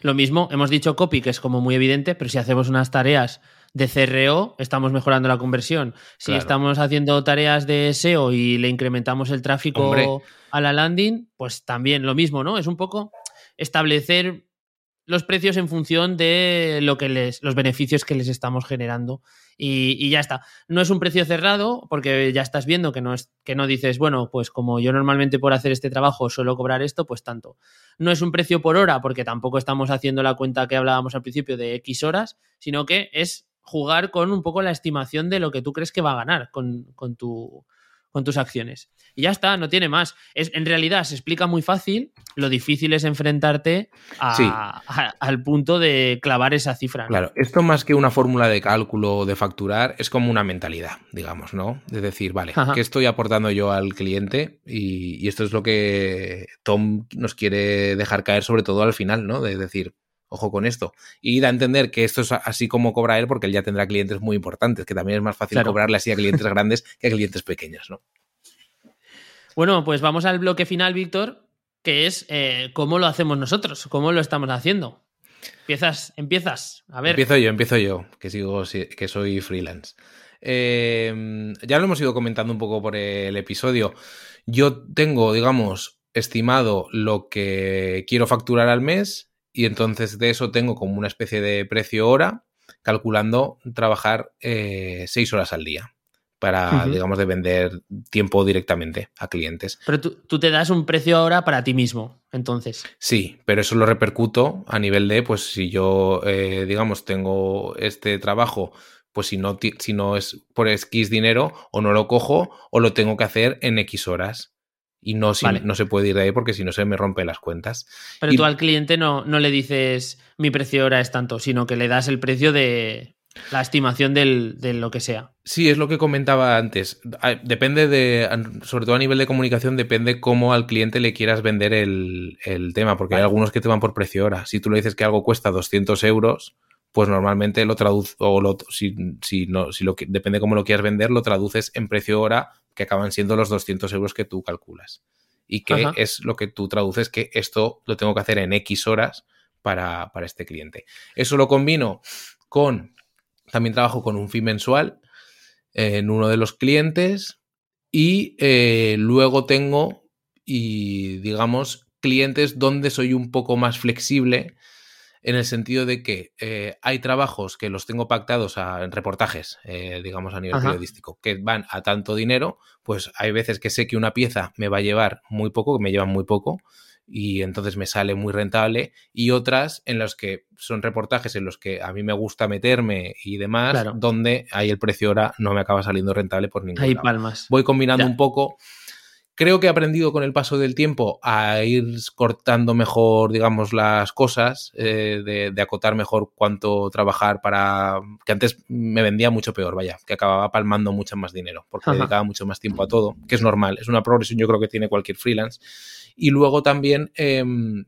Lo mismo, hemos dicho copy, que es como muy evidente, pero si hacemos unas tareas de CRO, estamos mejorando la conversión. Si Claro. estamos haciendo tareas de SEO y le incrementamos el tráfico Hombre. a la landing, pues también lo mismo, ¿no? Es un poco establecer los precios en función de lo que les, los beneficios que les estamos generando. Y, y ya está. No es un precio cerrado, porque ya estás viendo que no es, que no dices, bueno, pues como yo normalmente por hacer este trabajo suelo cobrar esto, pues tanto. No es un precio por hora, porque tampoco estamos haciendo la cuenta que hablábamos al principio de X horas, sino que es jugar con un poco la estimación de lo que tú crees que va a ganar con, con, tu, con tus acciones. Y ya está, no tiene más. Es, en realidad se explica muy fácil, lo difícil es enfrentarte a, Sí. a- al punto de clavar esa cifra. ¿no? Claro, esto más que una fórmula de cálculo o de facturar es como una mentalidad, digamos, ¿no? Es decir, vale, Ajá. ¿qué estoy aportando yo al cliente? Y, y esto es lo que Tom nos quiere dejar caer, sobre todo al final, ¿no? De decir, ojo con esto. Y da a entender que esto es así como cobra él, porque él ya tendrá clientes muy importantes, que también es más fácil Claro. cobrarle así a clientes grandes que a clientes pequeños, ¿no? Bueno, pues vamos al bloque final, Víctor, que es eh, cómo lo hacemos nosotros, cómo lo estamos haciendo. Empiezas, empiezas. A ver. Empiezo yo, empiezo yo, que sigo, si- que soy freelance. Eh, ya lo hemos ido comentando un poco por el episodio. Yo tengo, digamos, estimado lo que quiero facturar al mes y entonces de eso tengo como una especie de precio hora, calculando trabajar eh, seis horas al día para, digamos, de vender tiempo directamente a clientes. Pero tú, tú te das un precio ahora para ti mismo, entonces. Sí, pero eso lo repercuto a nivel de, pues si yo, eh, digamos, tengo este trabajo, pues si no, si no es por X dinero, o no lo cojo, o lo tengo que hacer en X horas. Y no, si- Vale. no se puede ir de ahí porque si no se me rompen las cuentas. Pero Y- tú al cliente no, no le dices mi precio ahora es tanto, sino que le das el precio de la estimación del- de lo que sea. Sí, es lo que comentaba antes. Depende de, sobre todo a nivel de comunicación, depende cómo al cliente le quieras vender el, el tema, porque hay algunos que te van por precio hora. Si tú le dices que algo cuesta 200 euros, pues normalmente lo traduces, o lo, si, si, no, si lo que, depende cómo lo quieras vender, lo traduces en precio hora, que acaban siendo los 200 euros que tú calculas. Y que Ajá. es lo que tú traduces, que esto lo tengo que hacer en X horas para, para este cliente. Eso lo combino con, también trabajo con un fee mensual en uno de los clientes y eh, luego tengo, y digamos, clientes donde soy un poco más flexible en el sentido de que eh, hay trabajos que los tengo pactados a- en reportajes, eh, digamos, a nivel Ajá. periodístico, que van a tanto dinero, pues hay veces que sé que una pieza me va a llevar muy poco, que me llevan muy poco, y entonces me sale muy rentable, y otras en las que son reportajes en los que a mí me gusta meterme y demás, Claro. donde ahí el precio hora no me acaba saliendo rentable por ningún lado. palmas. Voy combinando Ya. un poco. Creo que he aprendido con el paso del tiempo a ir cortando mejor, digamos, las cosas, eh, de, de acotar mejor cuánto trabajar para... que antes me vendía mucho peor, vaya, que acababa palmando mucho más dinero, porque Ajá. dedicaba mucho más tiempo a todo, que es normal, es una progresión yo creo que tiene cualquier freelance. Y luego también em,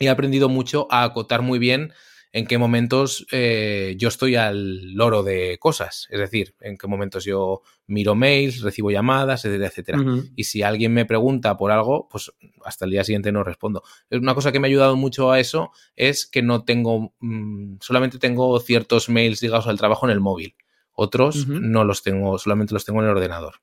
he aprendido mucho a acotar muy bien en qué momentos eh, yo estoy al loro de cosas, es decir, en qué momentos yo miro mails, recibo llamadas, etcétera, etcétera. Y si alguien me pregunta por algo, pues hasta el día siguiente no respondo. Es Una cosa que me ha ayudado mucho a eso es que no tengo, mm, solamente tengo ciertos mails ligados al trabajo en el móvil. Otros no los tengo, solamente los tengo en el ordenador.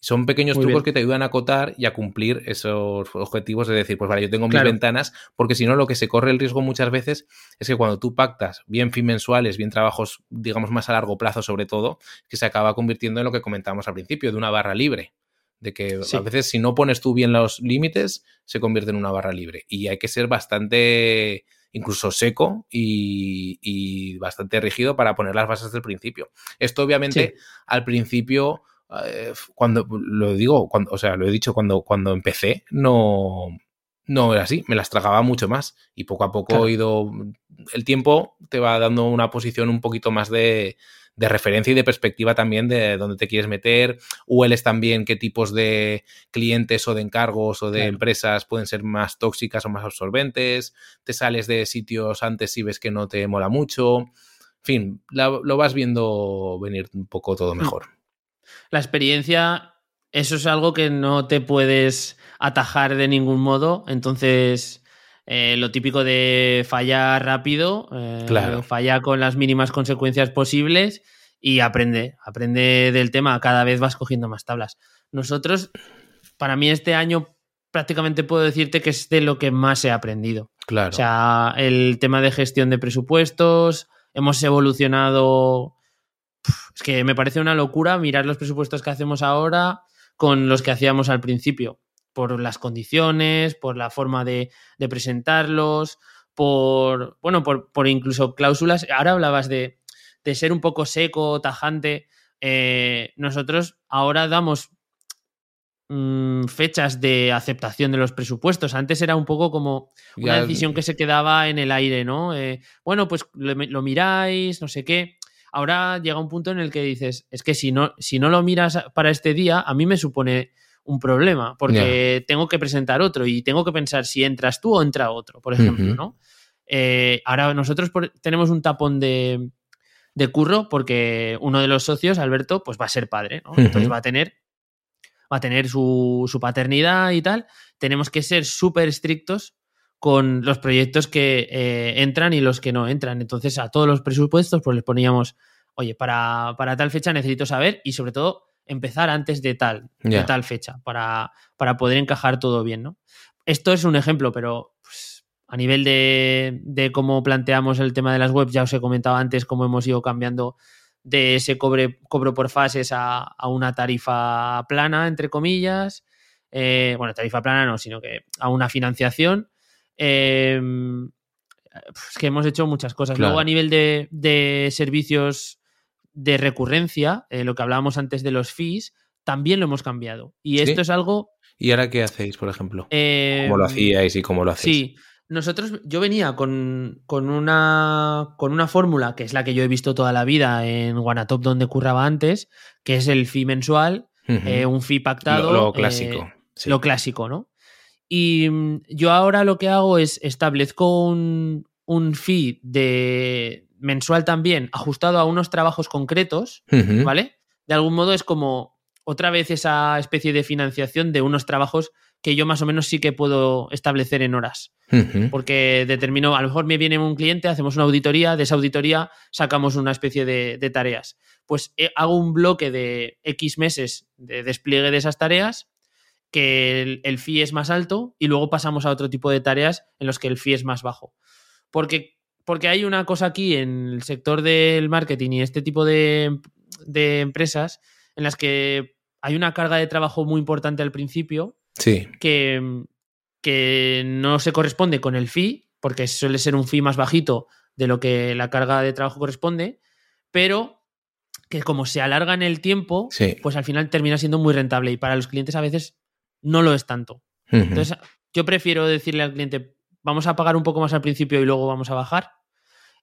Son pequeños trucos que te ayudan a acotar y a cumplir esos objetivos. Es decir, pues vale, yo tengo mis ventanas, porque si no, lo que se corre el riesgo muchas veces es que cuando tú pactas bien fin mensuales, bien trabajos, digamos, más a largo plazo, sobre todo, que se acaba convirtiendo en lo que comentábamos al principio, de una barra libre. De que a veces, si no pones tú bien los límites, se convierte en una barra libre. Y hay que ser bastante incluso seco y, bastante rígido para poner las bases del principio. Esto obviamente al principio eh, cuando lo digo, cuando, o sea, lo he dicho cuando, cuando empecé, no, no era así, me las tragaba mucho más. Y poco a poco he ido, el tiempo te va dando una posición un poquito más de, de referencia y de perspectiva también de dónde te quieres meter, hueles también qué tipos de clientes o de encargos o de empresas pueden ser más tóxicas o más absorbentes, te sales de sitios antes y ves que no te mola mucho, en fin, lo vas viendo venir un poco todo hmm. mejor la experiencia, eso es algo que no te puedes atajar de ningún modo. Entonces, eh, lo típico de fallar rápido, eh, falla con las mínimas consecuencias posibles y aprende, aprende del tema, cada vez vas cogiendo más tablas. Nosotros, para mí este año prácticamente puedo decirte que es de lo que más he aprendido. Claro. O sea, el tema de gestión de presupuestos, hemos evolucionado es que me parece una locura mirar los presupuestos que hacemos ahora con los que hacíamos al principio, por las condiciones, por la forma de, presentarlos, por, bueno, por, incluso cláusulas. Ahora hablabas de, ser un poco seco, tajante. Eh, nosotros ahora damos mm, fechas de aceptación de los presupuestos. Antes era un poco como una decisión que se quedaba en el aire, ¿no? Eh, bueno, pues lo, miráis, no sé qué ahora llega un punto en el que dices, es que si no, si no lo miras para este día, a mí me supone un problema, porque tengo que presentar otro y tengo que pensar si entras tú o entra otro, por ejemplo, ¿no? Eh, ahora nosotros tenemos un tapón de, curro porque uno de los socios, Alberto, pues va a ser padre, ¿no? Entonces va a tener, va a tener su, su paternidad y tal. Tenemos que ser súper estrictos con los proyectos que eh, entran y los que no entran. Entonces, a todos los presupuestos, pues les poníamos, oye, para, tal fecha necesito saber y sobre todo empezar antes de tal, de tal fecha, para, para, poder encajar todo bien, ¿no? Esto es un ejemplo, pero pues, a nivel de, de, cómo planteamos el tema de las webs, ya os he comentado antes cómo hemos ido cambiando de ese cobre, cobro por fases a, una tarifa plana, entre comillas. Eh, bueno, tarifa plana no, sino que a una financiación Em, es que hemos hecho muchas cosas. Luego, a nivel de, servicios de recurrencia, eh, lo que hablábamos antes de los fees, también lo hemos cambiado. Y esto es algo. ¿Y ahora qué hacéis, por ejemplo? ¿Cómo lo em, hacíais y cómo lo hacéis? Sí. Nosotros, yo venía con, una, con una fórmula que es la que yo he visto toda la vida en Guanatop donde curraba antes, que es el fee mensual, eh, un fee pactado. Lo, clásico. Eh, lo clásico, ¿no? Y mm, yo ahora lo que hago es establezco un, un fee de mensual también ajustado a unos trabajos concretos, ¿vale? De algún modo es como otra vez esa especie de financiación de unos trabajos que yo más o menos sí que puedo establecer en horas. Porque determino, a lo mejor me viene un cliente, hacemos una auditoría, de esa auditoría sacamos una especie de, de tareas. Pues eh, hago un bloque de X meses de despliegue de esas tareas que el, fee es más alto y luego pasamos a otro tipo de tareas en los que el fee es más bajo. Porque, porque hay una cosa aquí en el sector del marketing y este tipo de, empresas en las que hay una carga de trabajo muy importante al principio sí. que, que no se corresponde con el fee, porque suele ser un fee más bajito de lo que la carga de trabajo corresponde, pero que como se alarga en el tiempo, pues al final termina siendo muy rentable y para los clientes a veces no lo es tanto. Entonces, yo prefiero decirle al cliente, vamos a pagar un poco más al principio y luego vamos a bajar.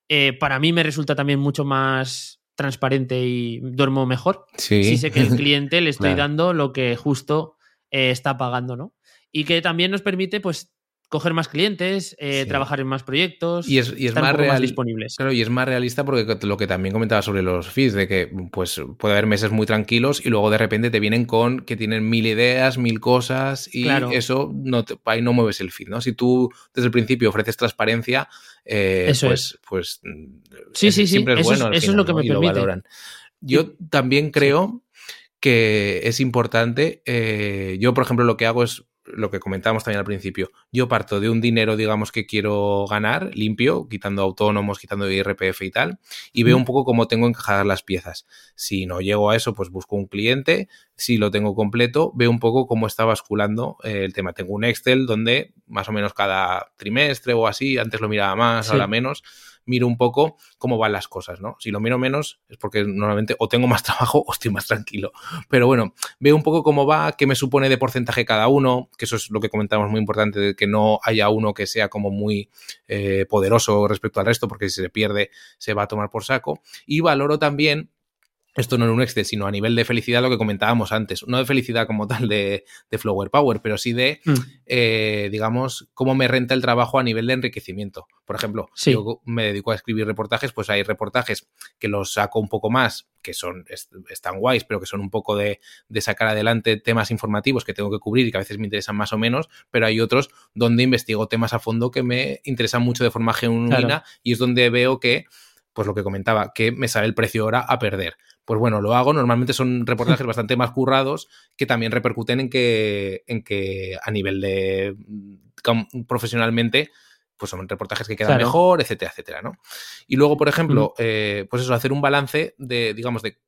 Eh, para mí me resulta también mucho más transparente y duermo mejor. Sí. Si sé que el cliente le estoy dando lo que justo eh, está pagando, ¿no? Y que también nos permite, pues, coger más clientes, eh, trabajar en más proyectos y es, es más, disponibles. Claro, y es más realista porque lo que también comentaba sobre los fees, de que pues puede haber meses muy tranquilos y luego de repente te vienen con que tienen mil ideas, mil cosas y eso no ahí no mueves el feed, ¿no? Si tú desde el principio ofreces transparencia, eh, pues, pues sí, sí, sí. siempre es bueno. eso es lo que me permite. Yo también creo que es importante. Eh, yo, por ejemplo, lo que hago es lo que comentábamos también al principio. Yo parto de un dinero, digamos, que quiero ganar limpio, quitando autónomos, quitando IRPF y tal, y veo un poco cómo tengo encajadas las piezas. Si no llego a eso, pues busco un cliente. Si lo tengo completo, veo un poco cómo está basculando eh, el tema. Tengo un Excel donde más o menos cada trimestre o así, antes lo miraba más, ahora menos miro un poco cómo van las cosas, ¿no? Si lo miro menos es porque normalmente o tengo más trabajo o estoy más tranquilo. Pero bueno, veo un poco cómo va, qué me supone de porcentaje cada uno, que eso es lo que comentamos muy importante, de que no haya uno que sea como muy eh, poderoso respecto al resto, porque si se pierde se va a tomar por saco. Y valoro también esto no en un Excel, sino a nivel de felicidad, lo que comentábamos antes. No de felicidad como tal de, Flower Power, pero sí de, mm. eh, digamos, cómo me renta el trabajo a nivel de enriquecimiento. Por ejemplo, si yo me dedico a escribir reportajes, pues hay reportajes que los saco un poco más, que son están guays, pero que son un poco de, sacar adelante temas informativos que tengo que cubrir y que a veces me interesan más o menos, pero hay otros donde investigo temas a fondo que me interesan mucho de forma genuina y es donde veo que pues lo que comentaba, que me sale el precio ahora a perder. Pues bueno, lo hago. Normalmente son reportajes bastante más currados que también repercuten en que, en que a nivel de profesionalmente, pues son reportajes que quedan mejor, etcétera, etcétera, ¿no? Y luego, por ejemplo, eh, pues eso, hacer un balance de, digamos, de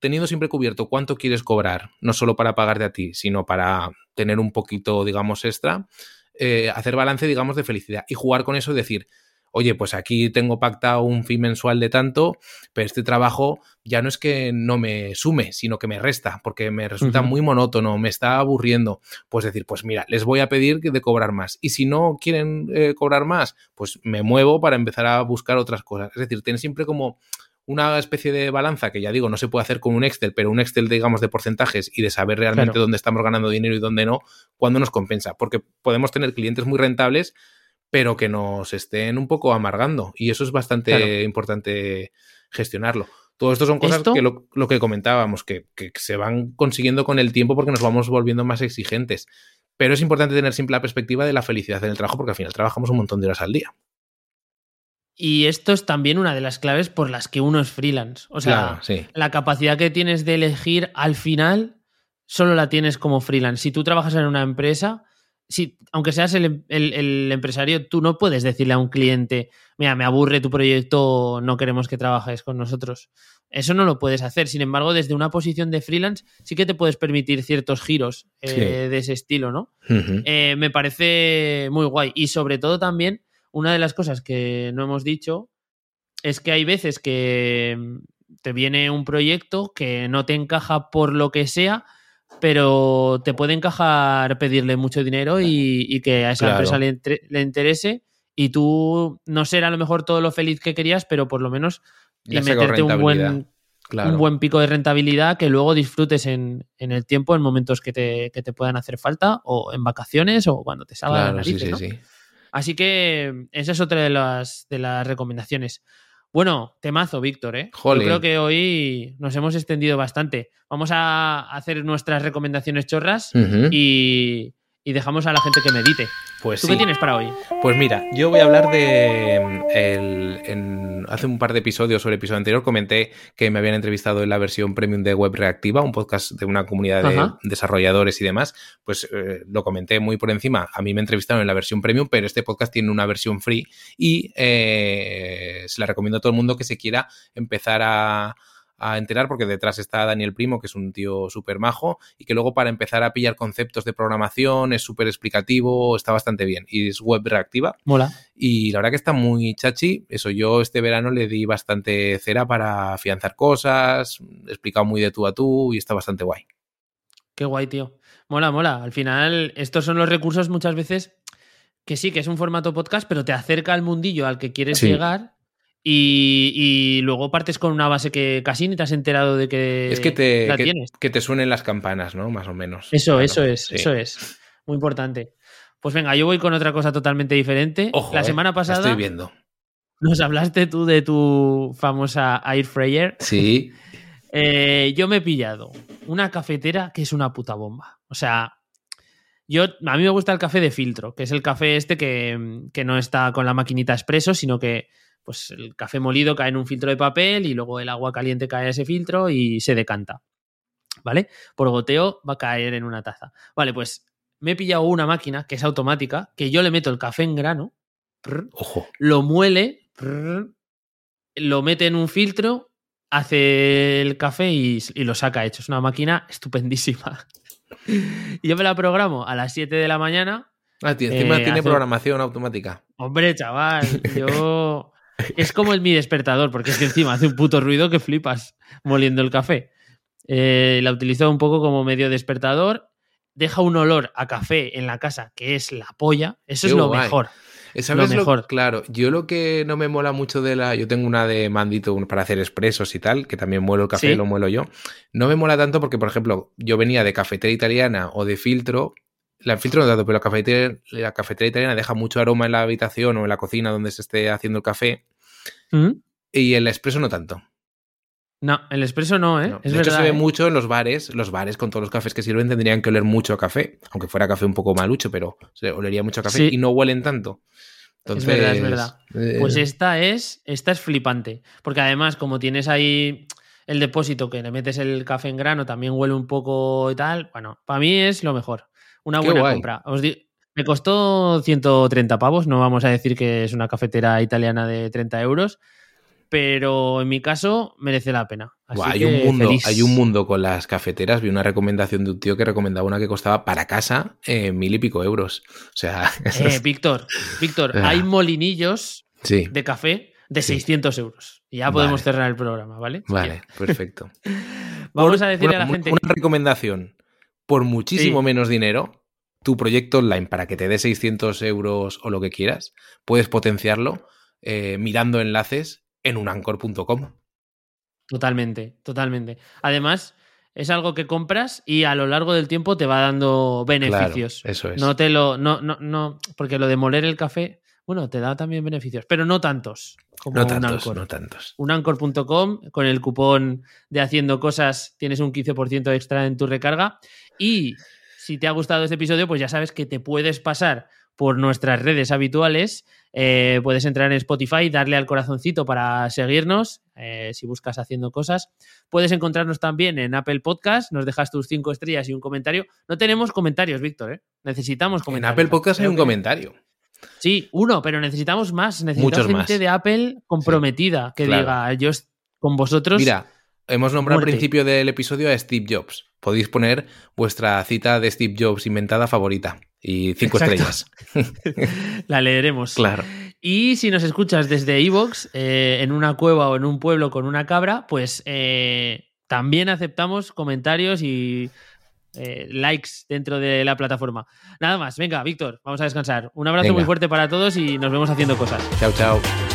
teniendo siempre cubierto cuánto quieres cobrar, no solo para pagarte a ti, sino para tener un poquito, digamos, extra, eh, hacer balance, digamos, de felicidad y jugar con eso y decir, oye, pues aquí tengo pactado un fin mensual de tanto, pero este trabajo ya no es que no me sume, sino que me resta, porque me resulta muy monótono, me está aburriendo. Pues decir, pues mira, les voy a pedir de cobrar más. Y si no quieren eh, cobrar más, pues me muevo para empezar a buscar otras cosas. Es decir, tienes siempre como una especie de balanza que ya digo, no se puede hacer con un Excel, pero un Excel, digamos, de porcentajes y de saber realmente dónde estamos ganando dinero y dónde no, cuando nos compensa. Porque podemos tener clientes muy rentables, pero que nos estén un poco amargando. Y eso es bastante importante gestionarlo. Todo esto son cosas que lo, que comentábamos, que, se van consiguiendo con el tiempo porque nos vamos volviendo más exigentes. Pero es importante tener siempre la perspectiva de la felicidad en el trabajo porque al final trabajamos un montón de horas al día. Y esto es también una de las claves por las que uno es freelance. O sea, la capacidad que tienes de elegir al final solo la tienes como freelance. Si tú trabajas en una empresa, si, aunque seas el, empresario, tú no puedes decirle a un cliente, mira, me aburre tu proyecto, no queremos que trabajes con nosotros. Eso no lo puedes hacer. Sin embargo, desde una posición de freelance sí que te puedes permitir ciertos giros eh, de ese estilo, ¿no? Eh, me parece muy guay. Y sobre todo también, una de las cosas que no hemos dicho es que hay veces que te viene un proyecto que no te encaja por lo que sea, pero te puede encajar pedirle mucho dinero y, que a esa empresa le, interese. Y tú no ser a lo mejor todo lo feliz que querías, pero por lo menos y meterte un buen, un buen pico de rentabilidad que luego disfrutes en, el tiempo, en momentos que te, puedan hacer falta o en vacaciones o cuando te salga la Así que esa es otra de las, de las recomendaciones. Bueno, temazo, Víctor, ¿eh? Yo creo que hoy nos hemos extendido bastante. Vamos a hacer nuestras recomendaciones chorras y, y dejamos a la gente que medite. Pues ¿Tú qué tienes para hoy? Pues mira, yo voy a hablar de. en, hace un par de episodios o el episodio anterior comenté que me habían entrevistado en la versión premium de Web Reactiva, un podcast de una comunidad de desarrolladores y demás. Pues eh, lo comenté muy por encima. A mí me entrevistaron en la versión premium, pero este podcast tiene una versión free y eh, se la recomiendo a todo el mundo que se quiera empezar a a enterar porque detrás está Daniel Primo, que es un tío súper majo y que luego para empezar a pillar conceptos de programación es súper explicativo, está bastante bien y es web reactiva. Mola. Y la verdad que está muy chachi. Eso yo este verano le di bastante cera para afianzar cosas, he explicado muy de tú a tú y está bastante guay. Qué guay, tío. Mola, mola. Al final, estos son los recursos muchas veces que sí, que es un formato podcast, pero te acerca al mundillo al que quieres llegar y, luego partes con una base que casi ni te has enterado de que, es que te, tienes. Que te suenen las campanas, ¿no? Más o menos. Eso, eso es, eso es. Muy importante. Pues venga, yo voy con otra cosa totalmente diferente. la eh, semana pasada. Estoy viendo. Nos hablaste tú de tu famosa Air Fryer. Sí. Eh, yo me he pillado una cafetera que es una puta bomba. O sea, yo, a mí me gusta el café de filtro, que es el café este que, que no está con la maquinita expreso, sino que pues el café molido cae en un filtro de papel y luego el agua caliente cae a ese filtro y se decanta. ¿Vale? Por goteo va a caer en una taza. Vale, pues me he pillado una máquina que es automática, que yo le meto el café en grano, prr, Ojo. lo muele, prr, lo mete en un filtro, hace el café y, y lo saca hecho. Es una máquina estupendísima. Y yo me la programo a las 7 de la mañana. Ah, tío, encima Eh, tiene hace- programación automática. Hombre, chaval, yo... Es como el mi despertador, porque es que encima hace un puto ruido que flipas moliendo el café. Eh, la utilizo un poco como medio despertador. Deja un olor a café en la casa que es la polla. Eso es lo guay. mejor. ¿Sabes Lo lo- mejor. claro, yo lo que no me mola mucho de la. Yo tengo una de mandito para hacer expresos y tal, que también muelo el café, Sí. lo muelo yo. No me mola tanto porque, por ejemplo, yo venía de cafetera italiana o de filtro. La filtro no tanto, pero la cafetera, la cafetera italiana deja mucho aroma en la habitación o en la cocina donde se esté haciendo el café. ¿Mm? Y el expreso no tanto. No, el expreso no, ¿eh? No. Es de hecho, verdad. se ve ¿eh? mucho en los bares. Los bares con todos los cafés que sirven tendrían que oler mucho a café, aunque fuera café un poco malucho, pero se olería mucho a café Sí. y no huelen tanto. Es verdad, es verdad. eh, Pues esta es, esta es flipante. Porque además, como tienes ahí el depósito que le metes el café en grano, también huele un poco y tal. Bueno, para mí es lo mejor. Una Qué buena guay. compra. Os me costó 130 pavos. No vamos a decir que es una cafetera italiana de 30 euros. Pero en mi caso merece la pena. Así hay, que un mundo, feliz. hay un mundo con las cafeteras. Vi una recomendación de un tío que recomendaba una que costaba para casa eh, mil y pico euros. O sea, Eh, es- Víctor, Víctor, Ah. hay molinillos sí, de café de Sí. 600 euros. Y ya podemos cerrar el programa, ¿vale? vale, perfecto. Vamos a decirle a la gente. Una recomendación. Por muchísimo Sí. menos dinero, tu proyecto online para que te dé 600 euros o lo que quieras, puedes potenciarlo eh, mirando enlaces en unancor.com. Totalmente, totalmente. Además, es algo que compras y a lo largo del tiempo te va dando beneficios. Claro, eso es. No te lo. No, no, no. Porque lo de moler el café, bueno, te da también beneficios, pero no tantos como no un tantos, Anchor. no tantos. Unancor.com, con el cupón de haciendo cosas, tienes un 15% extra en tu recarga. Y si te ha gustado este episodio, pues ya sabes que te puedes pasar por nuestras redes habituales. Eh, puedes entrar en Spotify, darle al corazoncito para seguirnos, eh, si buscas haciendo cosas. Puedes encontrarnos también en Apple Podcast, nos dejas tus cinco estrellas y un comentario. No tenemos comentarios, Víctor, ¿eh? Necesitamos En comentarios. Apple Podcast hay un comentario. Sí, uno, pero necesitamos más. Necesitamos Muchos gente más. de Apple comprometida que claro. diga, yo con vosotros. Mira, hemos nombrado muerte. al principio del episodio a Steve Jobs. Podéis poner vuestra cita de Steve Jobs inventada favorita y cinco Exacto. estrellas. la leeremos. Claro. Y si nos escuchas desde Evox, en una cueva o en un pueblo con una cabra, pues eh, también aceptamos comentarios y eh, likes dentro de la plataforma. Nada más, venga, Víctor, vamos a descansar. Un abrazo Venga. muy fuerte para todos y nos vemos haciendo cosas. Chao, chao.